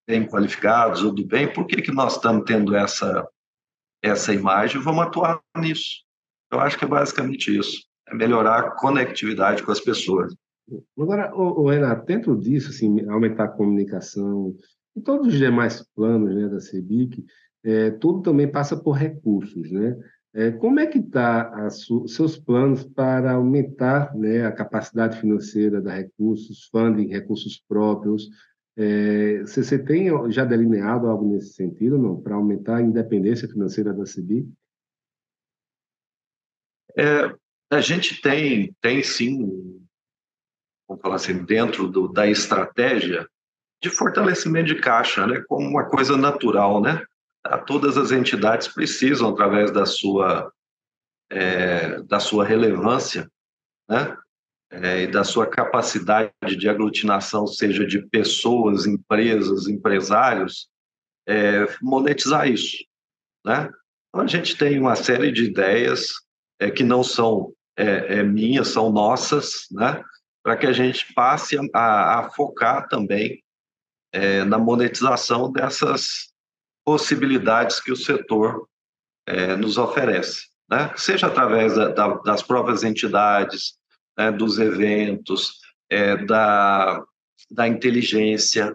bem qualificados ou do bem, por que, que nós estamos tendo essa, essa imagem? Vamos atuar nisso. Eu acho que é basicamente isso. É melhorar a conectividade com as pessoas. Agora, o, Renato, dentro disso, assim, aumentar a comunicação e todos os demais planos né, da CEBIC, é, tudo também passa por recursos, né? É, como é que está seus planos para aumentar né, a capacidade financeira da recursos, funding, recursos próprios, é, você tem já delineado algo nesse sentido, não? Para aumentar a independência financeira da CBI? É, a gente tem, tem sim, vamos falar assim, dentro do, da estratégia de fortalecimento de caixa, né, como uma coisa natural, né? A todas as entidades precisam, através da sua, é, da sua relevância, né, é, e da sua capacidade de aglutinação, seja de pessoas, empresas, empresários, é, monetizar isso. Né? Então, a gente tem uma série de ideias é, que não são é, é, minhas, são nossas, né? para que a gente passe a, a focar também na monetização dessas possibilidades que o setor nos oferece. Né? Seja através da, da, das próprias entidades, né, dos eventos, é, da, da inteligência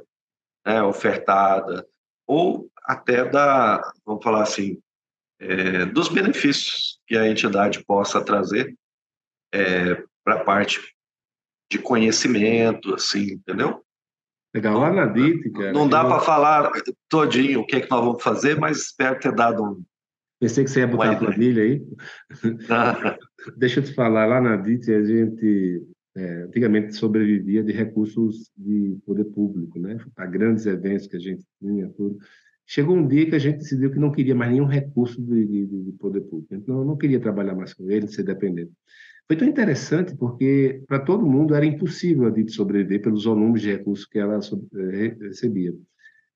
né, ofertada, ou até da, vamos falar assim, é, dos benefícios que a entidade possa trazer é, para a parte de conhecimento, assim, entendeu? Legal, lá na DIT, cara. Não dá para falar todinho o que é que nós vamos fazer, mas espero ter dado um. Pensei que você ia botar a planilha aí. Deixa eu te falar, lá na DIT a gente é, antigamente sobrevivia de recursos de poder público, né? A grandes eventos que a gente tinha, tudo. Chegou um dia que a gente decidiu que não queria mais nenhum recurso de, de, de poder público. Então, eu não queria trabalhar mais com ele, ser dependente. Foi tão interessante porque para todo mundo era impossível a DIT sobreviver pelos volumes de recursos que ela eh, recebia.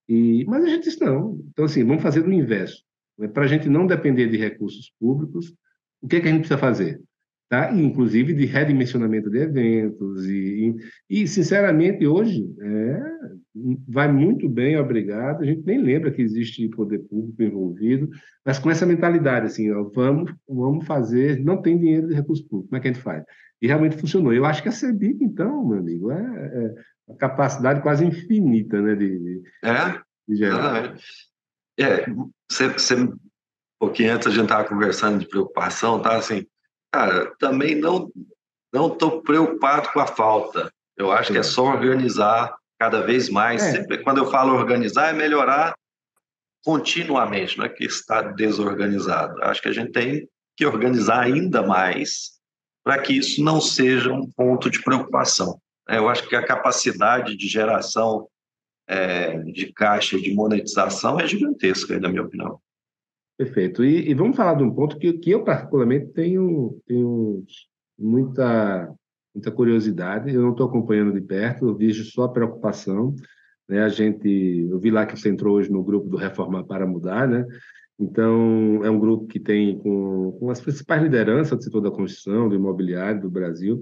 E, mas a gente disse não. Então, assim, vamos fazer do inverso. Né? Para a gente não depender de recursos públicos, o que, é que a gente precisa fazer? Tá? E, inclusive de redimensionamento de eventos. E, e, e sinceramente, hoje, é, vai muito bem, obrigado. A gente nem lembra que existe poder público envolvido, mas com essa mentalidade, assim, ó, vamos, vamos fazer, não tem dinheiro de recurso público, como é que a gente faz? E realmente funcionou. Eu acho que a CEBIC, então, meu amigo, é, é uma capacidade quase infinita né, de, de, é, de gerar. É, você, você, um pouquinho antes a gente estava conversando de preocupação, tá assim, cara, também não não estou preocupado com a falta. Eu acho que é só organizar cada vez mais. É. Sempre, quando eu falo organizar, é melhorar continuamente, não é que está desorganizado. Acho que a gente tem que organizar ainda mais para que isso não seja um ponto de preocupação. É, eu acho que a capacidade de geração é, de caixa de monetização é gigantesca, na minha opinião. Perfeito. E, e, vamos falar de um ponto que, que eu, particularmente, tenho, tenho muita, muita curiosidade. Eu não estou acompanhando de perto, eu vejo só a preocupação. Né? A gente, eu vi lá que você entrou hoje no grupo do Reformar para Mudar, né? Então, é um grupo que tem com, com as principais lideranças do setor da construção, do imobiliário do Brasil,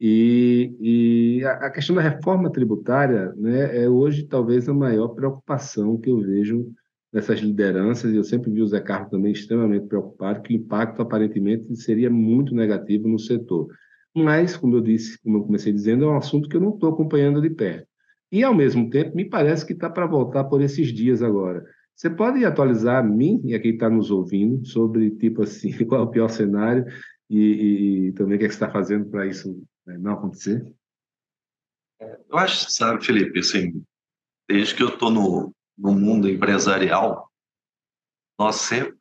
e, e a, a, questão da reforma tributária né, é hoje talvez a maior preocupação que eu vejo nessas lideranças, e eu sempre vi o Zé Carlos também extremamente preocupado, que o impacto aparentemente seria muito negativo no setor. Mas, como eu disse, como eu comecei dizendo, é um assunto que eu não estou acompanhando de perto. E, ao mesmo tempo, me parece que está para voltar por esses dias agora. Você pode atualizar a mim e a quem está nos ouvindo sobre, tipo assim, qual é o pior cenário e, e, também o que, é que você está fazendo para isso né, não acontecer? Eu acho, sabe, Felipe, assim, desde que eu estou no, no mundo empresarial, nós sempre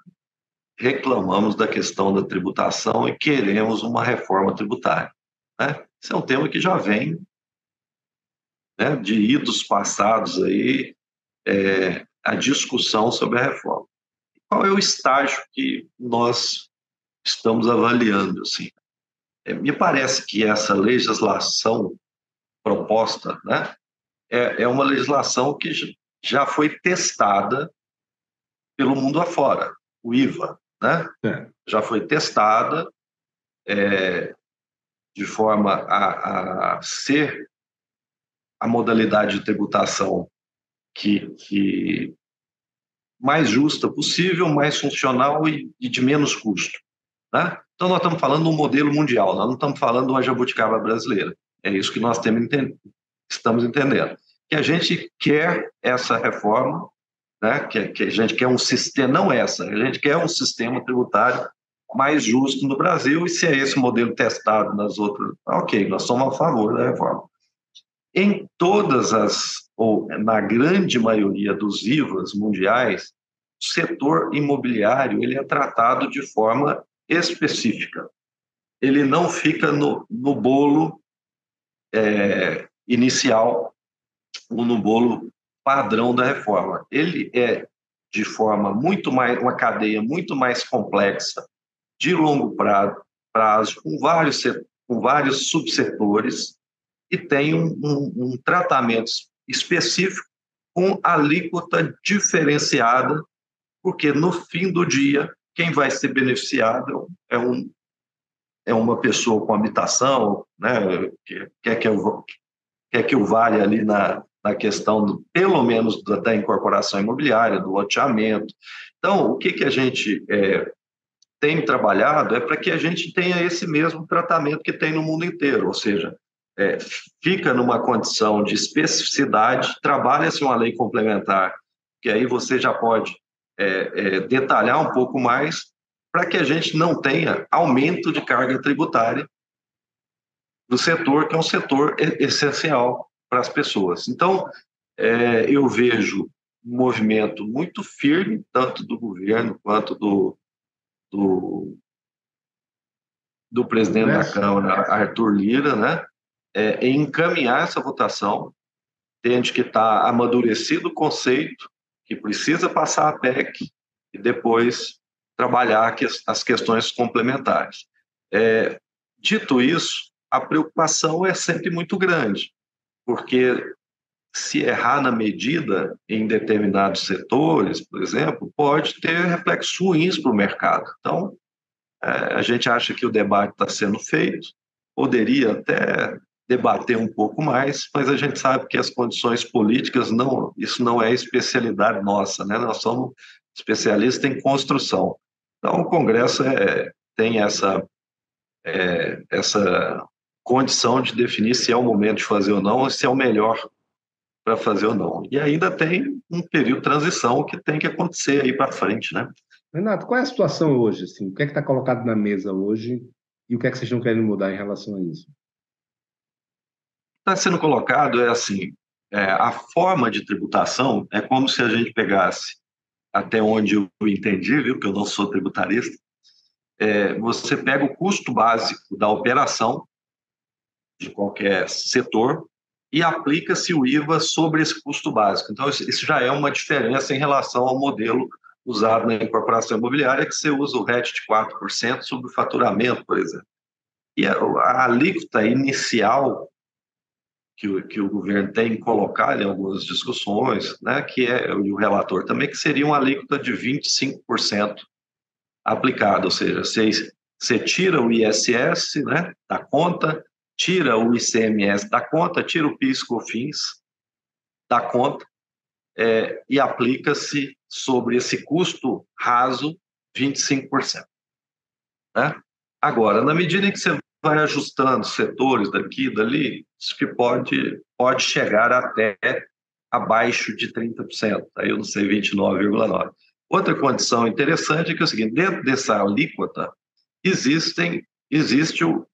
reclamamos da questão da tributação e queremos uma reforma tributária. Né? Esse é um tema que já vem né, de idos passados aí, é, a discussão sobre a reforma. Qual é o estágio que nós estamos avaliando? Assim? É, me parece que essa legislação proposta né, é, é uma legislação que já foi testada pelo mundo afora, o IVA, né? É. Já foi testada é, de forma a, a, ser a modalidade de tributação que, que mais justa possível, mais funcional e, e de menos custo. Né? Então, nós estamos falando de um modelo mundial, nós não estamos falando de uma jabuticaba brasileira. É isso que nós temos, estamos entendendo. Que a gente quer essa reforma, né? que, que a gente quer um sistema, não essa, a gente quer um sistema tributário mais justo no Brasil, e se é esse modelo testado nas outras, ok, nós somos a favor da reforma. Em todas as, ou na grande maioria dos IVAs mundiais, o setor imobiliário ele é tratado de forma específica. Ele não fica no, no bolo é, inicial ou no bolo padrão da reforma. Ele é de forma muito mais, uma cadeia muito mais complexa, de longo prazo, com, vários, com vários subsetores, e tem um, um, um tratamento específico com alíquota diferenciada, porque no fim do dia quem vai ser beneficiado é, um, é uma pessoa com habitação, né, que quer que eu, quer que eu vale ali na, na questão, do, pelo menos, da, da, incorporação imobiliária, do loteamento. Então, o que, que a gente é, tem trabalhado é para que a gente tenha esse mesmo tratamento que tem no mundo inteiro, ou seja, é, fica numa condição de especificidade, trabalha-se uma lei complementar, que aí você já pode é, é, detalhar um pouco mais para que a gente não tenha aumento de carga tributária do setor, que é um setor essencial para as pessoas. Então, é, eu vejo um movimento muito firme, tanto do governo quanto do, do, do presidente da Câmara, Arthur Lira, né, é, em encaminhar essa votação, tende que está amadurecido o conceito, que precisa passar a PEC e depois trabalhar as questões complementares. É, dito isso, a preocupação é sempre muito grande, porque se errar na medida em determinados setores, por exemplo, pode ter reflexos ruins para o mercado. Então, é, a gente acha que o debate está sendo feito, poderia até debater um pouco mais, mas a gente sabe que as condições políticas não, isso não é especialidade nossa, né? Nós somos especialistas em construção. Então, o Congresso é, tem essa é, essa condição de definir se é o momento de fazer ou não, ou se é o melhor para fazer ou não. E ainda tem um período de transição que tem que acontecer aí para frente, né? Renato, qual é a situação hoje? Assim? O que é que está colocado na mesa hoje e o que é que vocês estão querendo mudar em relação a isso? Está sendo colocado é assim, é, a forma de tributação é como se a gente pegasse, até onde eu entendi, viu, que eu não sou tributarista, é, você pega o custo básico da operação de qualquer setor e aplica-se o IVA sobre esse custo básico. Então, isso já é uma diferença em relação ao modelo usado na incorporação imobiliária, que você usa o RET de 4% sobre o faturamento, por exemplo. E a, alíquota inicial que o, que o governo tem colocado em algumas discussões, né, que é, e o relator também, que seria uma alíquota de 25% aplicada, ou seja, você, você tira o ISS né, da conta, tira o ICMS da conta, tira o PIS COFINS da conta é, e aplica-se sobre esse custo raso 25%. Né? Agora, na medida em que você vai ajustando setores daqui dali, isso que pode, pode chegar até abaixo de 30%, aí eu não sei, 29,9%. Outra condição interessante é que é o seguinte, dentro dessa alíquota, existem, existe o,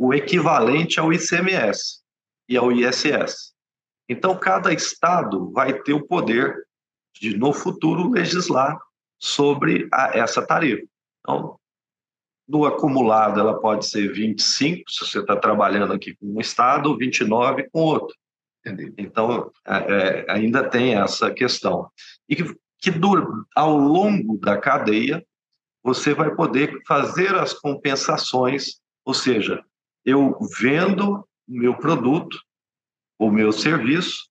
o equivalente ao ICMS e ao ISS. Então, cada estado vai ter o poder de, no futuro, legislar sobre a, essa tarifa. Então, no acumulado, ela pode ser 25, se você está trabalhando aqui com um estado, ou 29 com outro. Entendi. Então, é, é, ainda tem essa questão. E que, que dura, ao longo da cadeia, você vai poder fazer as compensações, ou seja, eu vendo o meu produto, o meu serviço,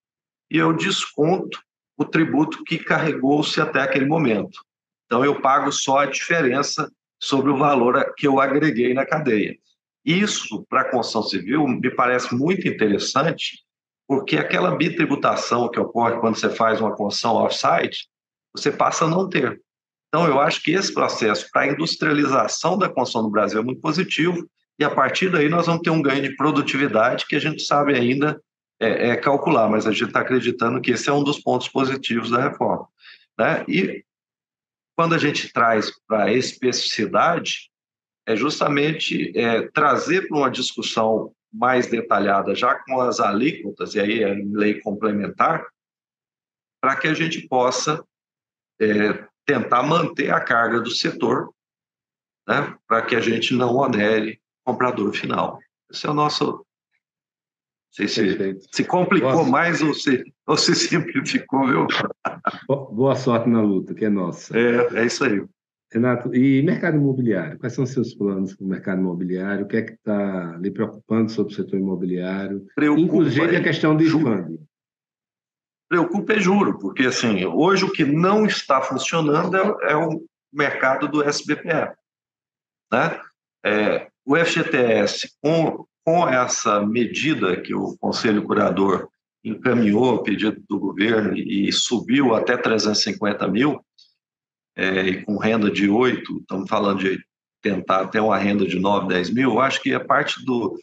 e eu desconto o tributo que carregou-se até aquele momento. Então, eu pago só a diferença sobre o valor que eu agreguei na cadeia. Isso, para a construção civil, me parece muito interessante, porque aquela bitributação que ocorre quando você faz uma construção off-site, você passa a não ter. Então, eu acho que esse processo para a industrialização da construção no Brasil é muito positivo, e a partir daí nós vamos ter um ganho de produtividade que a gente sabe ainda é, é calcular, mas a gente está acreditando que esse é um dos pontos positivos da reforma. Né? E quando a gente traz para a especificidade, é justamente é, trazer para uma discussão mais detalhada, já com as alíquotas, e aí é lei complementar, para que a gente possa é, tentar manter a carga do setor, né, para que a gente não onere comprador final. Esse é o nosso sei se, se complicou Boa mais ou se, ou se simplificou, viu? Boa sorte na luta, que é nossa. É, é isso aí. Renato, e mercado imobiliário? Quais são os seus planos para o mercado imobiliário? O que é que está lhe preocupando sobre o setor imobiliário? Preocupa Inclusive a questão do juro. Preocupa é juro, porque assim, hoje o que não está funcionando é, é o mercado do SBPE. Né? É, o FGTS, com com essa medida que o Conselho Curador encaminhou pedido do governo e subiu até 350 mil, é, e com renda de 8, estamos falando de tentar até uma renda de 9, 10 mil, eu acho que a parte do,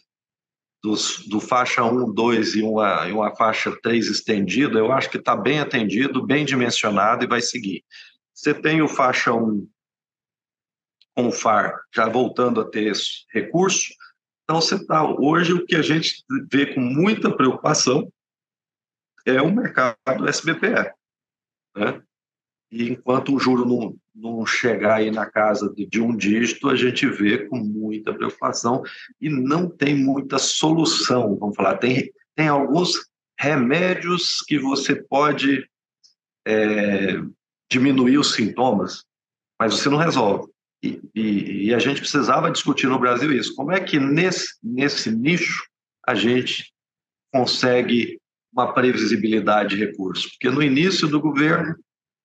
dos, do faixa 1, 2 e uma, e uma faixa 3 estendida, eu acho que está bem atendido, bem dimensionado e vai seguir. Você tem o faixa 1 com o FAR já voltando a ter esse recurso, então, você tá, hoje o que a gente vê com muita preocupação é o mercado SBPE. Né? E enquanto o juro não, não chegar aí na casa de, de um dígito, a gente vê com muita preocupação e não tem muita solução, vamos falar. Tem, tem alguns remédios que você pode é, diminuir os sintomas, mas você não resolve. E, e, a gente precisava discutir no Brasil isso. Como é que nesse, nesse nicho a gente consegue uma previsibilidade de recursos? Porque no início do governo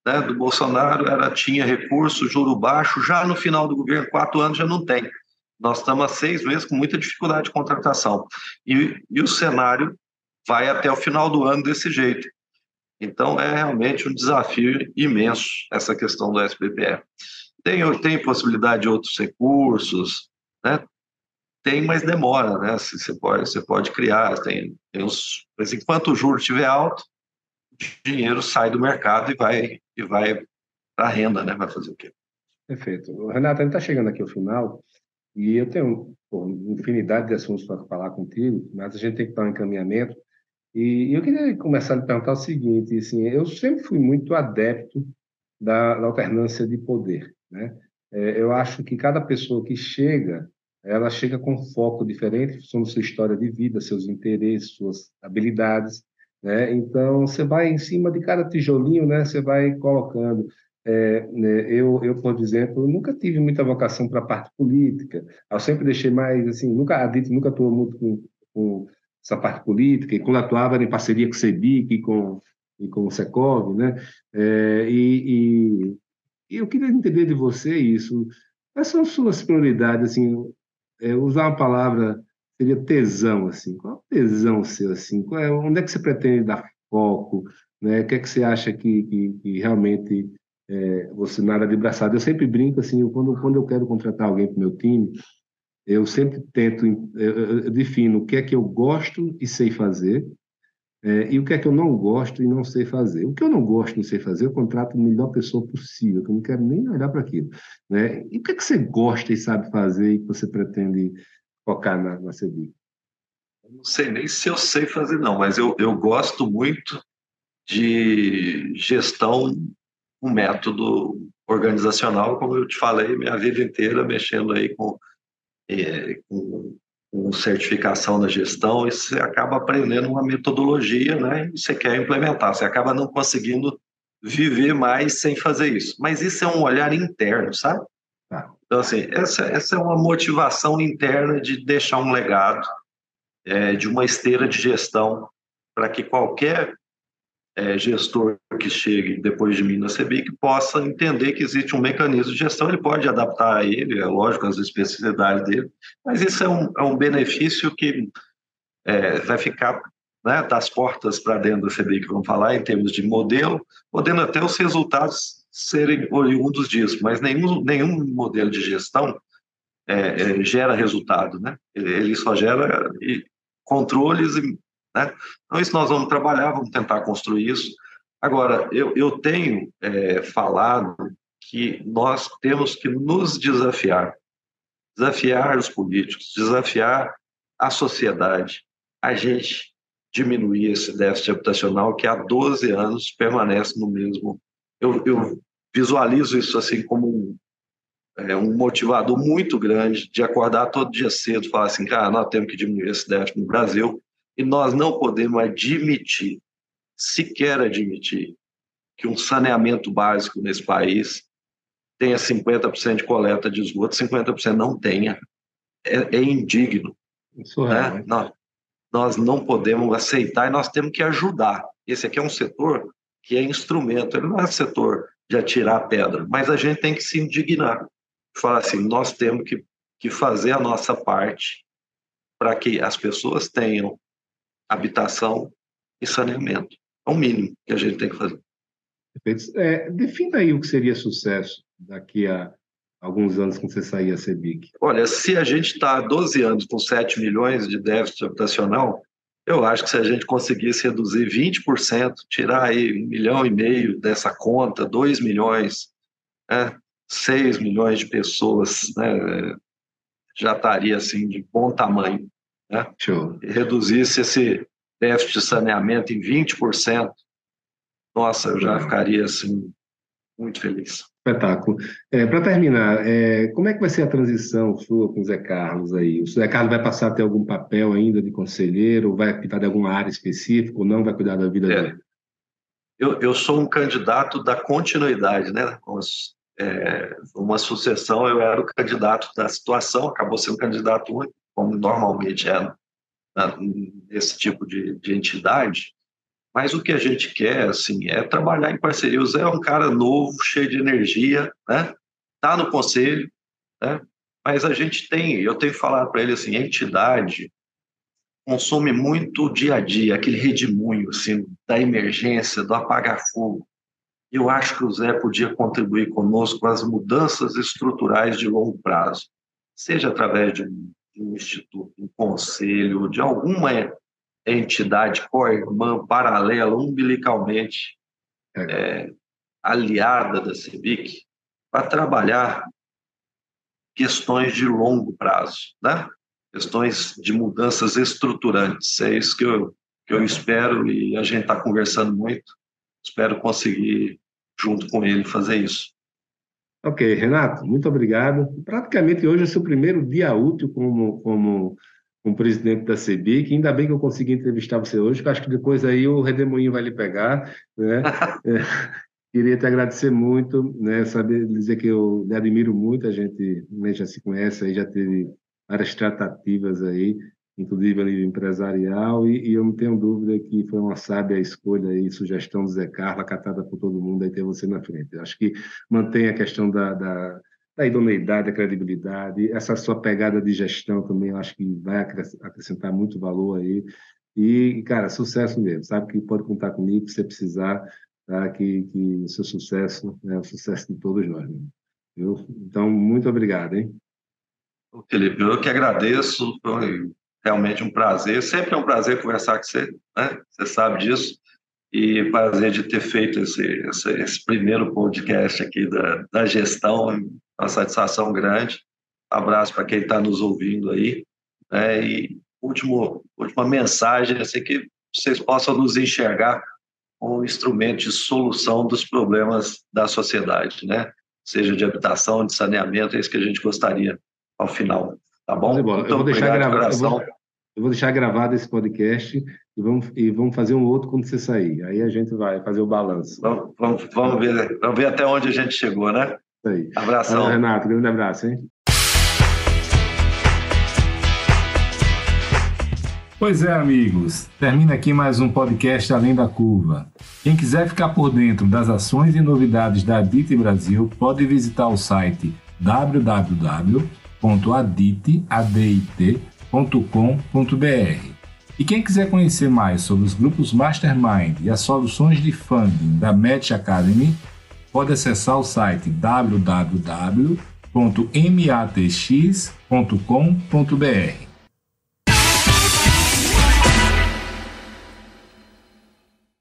né, do Bolsonaro era tinha recurso, juro baixo, já no final do governo, quatro anos já não tem. Nós estamos há seis meses com muita dificuldade de contratação. E, e o cenário vai até o final do ano desse jeito. Então, é realmente um desafio imenso essa questão do SBPE. Tem, tem possibilidade de outros recursos, né? Tem, mas demora, né? Você pode, você pode criar, tem, tem uns, mas enquanto o juro estiver alto, o dinheiro sai do mercado e vai e vai para renda, né? Vai fazer o quê? Perfeito. Renato, a gente está chegando aqui ao final e eu tenho pô, infinidade de assuntos para falar contigo, mas a gente tem que dar um encaminhamento. E eu queria começar a perguntar o seguinte, assim, eu sempre fui muito adepto da, da alternância de poder, né? É, eu acho que cada pessoa que chega, ela chega com foco diferente sobre sua história de vida, seus interesses, suas habilidades, né? Então, você vai em cima de cada tijolinho, né? Você vai colocando. É, né, eu, eu, por exemplo, nunca tive muita vocação para a parte política. Eu sempre deixei mais, assim, nunca, a DIT nunca atuou muito com, com essa parte política, e quando atuava era em parceria com o CEBIC e com, e com o Secov, né? É, e, e, eu queria entender de você isso. Quais são as suas prioridades, assim, é, usar uma palavra seria tesão, assim. Qual é o tesão seu, assim? Qual é, onde é que você pretende dar foco? Né? O que é que você acha que, que, que realmente é, você nada de braçada? Eu sempre brinco, assim, quando, quando eu quero contratar alguém para o meu time, eu sempre tento, eu, eu, defino o que é que eu gosto e sei fazer, é, e o que é que eu não gosto e não sei fazer. O que eu não gosto e não sei fazer, eu contrato a melhor pessoa possível, que eu não quero nem olhar para aquilo. Né? E o que é que você gosta e sabe fazer e que você pretende focar na, na CEBIC? Não sei nem se eu sei fazer, não, mas eu, eu gosto muito de gestão, um método organizacional, como eu te falei, minha vida inteira mexendo aí com é, com, com, certificação na gestão, e você acaba aprendendo uma metodologia, né? E você quer implementar, você acaba não conseguindo viver mais sem fazer isso. Mas isso é um olhar interno, sabe? Tá. Então, assim, essa, essa é uma motivação interna de deixar um legado, é, de uma esteira de gestão, para que qualquer é, gestor que chegue depois de mim na CEBIC possa entender que existe um mecanismo de gestão, ele pode adaptar a ele, é lógico, as especificidades dele, mas isso é um, é um benefício que é, vai ficar né, das portas para dentro da CEBIC, vamos falar em termos de modelo, podendo até os resultados serem oriundos disso, mas nenhum, nenhum modelo de gestão é, é gera resultado, né? Ele só gera controles e né? Então, isso nós vamos trabalhar, vamos tentar construir isso. Agora, eu, eu tenho é, falado que nós temos que nos desafiar desafiar os políticos, desafiar a sociedade, a gente diminuir esse déficit habitacional que há 12 anos permanece no mesmo. Eu, eu visualizo isso assim como um, é, um motivador muito grande de acordar todo dia cedo e falar assim, cara, nós temos que diminuir esse déficit no Brasil e nós não podemos admitir, sequer admitir, que um saneamento básico nesse país tenha 50% de coleta de esgoto, 50% não tenha. É, é indigno. Isso né? é. Nós, nós não podemos aceitar e nós temos que ajudar. Esse aqui é um setor que é instrumento, ele não é setor de atirar pedra, mas a gente tem que se indignar. Falar assim, nós temos que, que fazer a nossa parte para que as pessoas tenham habitação e saneamento. É o mínimo que a gente tem que fazer. Perfeito. É, defina aí o que seria sucesso daqui a alguns anos quando você sair a CEBIC. Olha, se a gente está há 12 anos com 7 milhões de déficit habitacional, eu acho que se a gente conseguisse reduzir 20%, tirar aí um milhão e meio dessa conta, 2 milhões, né, 6 milhões de pessoas, né, já estaria assim de bom tamanho né? Show. e reduzisse esse déficit de saneamento em 20%, nossa, eu já ficaria assim muito feliz. Espetáculo. É, Para terminar, é, como é que vai ser a transição sua com o Zé Carlos aí? O Zé Carlos vai passar a ter algum papel ainda de conselheiro, vai cuidar de alguma área específica ou não vai cuidar da vida é. dele? Eu, eu sou um candidato da continuidade, né? Como é, uma sucessão, eu era o candidato da situação, acabou sendo candidato único, como normalmente é nesse tipo de, de entidade. Mas o que a gente quer, assim, é trabalhar em parceria. O Zé é um cara novo, cheio de energia, né? Tá no conselho, né? Mas a gente tem, eu tenho falado para ele assim, a entidade consome muito o dia a dia, aquele redemoinho, assim, da emergência, do apagar fogo. Eu acho que o Zé podia contribuir conosco com as mudanças estruturais de longo prazo, seja através de um, de um instituto, um conselho, de alguma entidade co-irmã, paralela, umbilicalmente é, aliada da CEBIC, para trabalhar questões de longo prazo, né? questões de mudanças estruturantes. É isso que eu, que eu espero e a gente está conversando muito. Espero conseguir, junto com ele, fazer isso. Ok, Renato, muito obrigado. Praticamente hoje é seu primeiro dia útil como, como, como presidente da CEBIC. Ainda bem que eu consegui entrevistar você hoje, porque acho que depois aí o redemoinho vai lhe pegar. Né? é, queria te agradecer muito, né? saber dizer que eu lhe admiro muito, a gente né, já se conhece, aí já teve várias tratativas aí, inclusive a nível empresarial, e, e, eu não tenho dúvida que foi uma sábia escolha e sugestão do Zé Carlos, acatada por todo mundo, aí ter você na frente. Acho que mantém a questão da, da, da idoneidade, da credibilidade, essa sua pegada de gestão também, eu acho que vai acrescentar muito valor aí. E, cara, sucesso mesmo, sabe que pode contar comigo se você precisar, tá? que, que o seu sucesso é o sucesso de todos nós. Né? Então, muito obrigado, hein? Felipe, eu que agradeço, foi realmente um prazer, sempre é um prazer conversar com você, né? Você sabe disso, e prazer de ter feito esse, esse, esse primeiro podcast aqui da, da gestão, uma satisfação grande. abraço para quem está nos ouvindo aí, né? e último, última mensagem, assim, que vocês possam nos enxergar como um instrumento de solução dos problemas da sociedade, né? Seja de habitação, de saneamento, é isso que a gente gostaria ao final. Tá bom? eu, vou deixar gravado, eu, vou, eu vou deixar gravado esse podcast e vamos, e vamos fazer um outro quando você sair. Aí a gente vai fazer o balanço. Vamos, vamos, vamos, ver, vamos ver até onde a gente chegou, né? Isso aí. Abração. Renato, grande abraço, hein? Pois é, amigos, termina aqui mais um podcast Além da Curva. Quem quiser ficar por dentro das ações e novidades da DIT Brasil, pode visitar o site www www.adit.com.br. E quem quiser conhecer mais sobre os grupos Mastermind e as soluções de funding da Match Academy, pode acessar o site www.matx.com.br.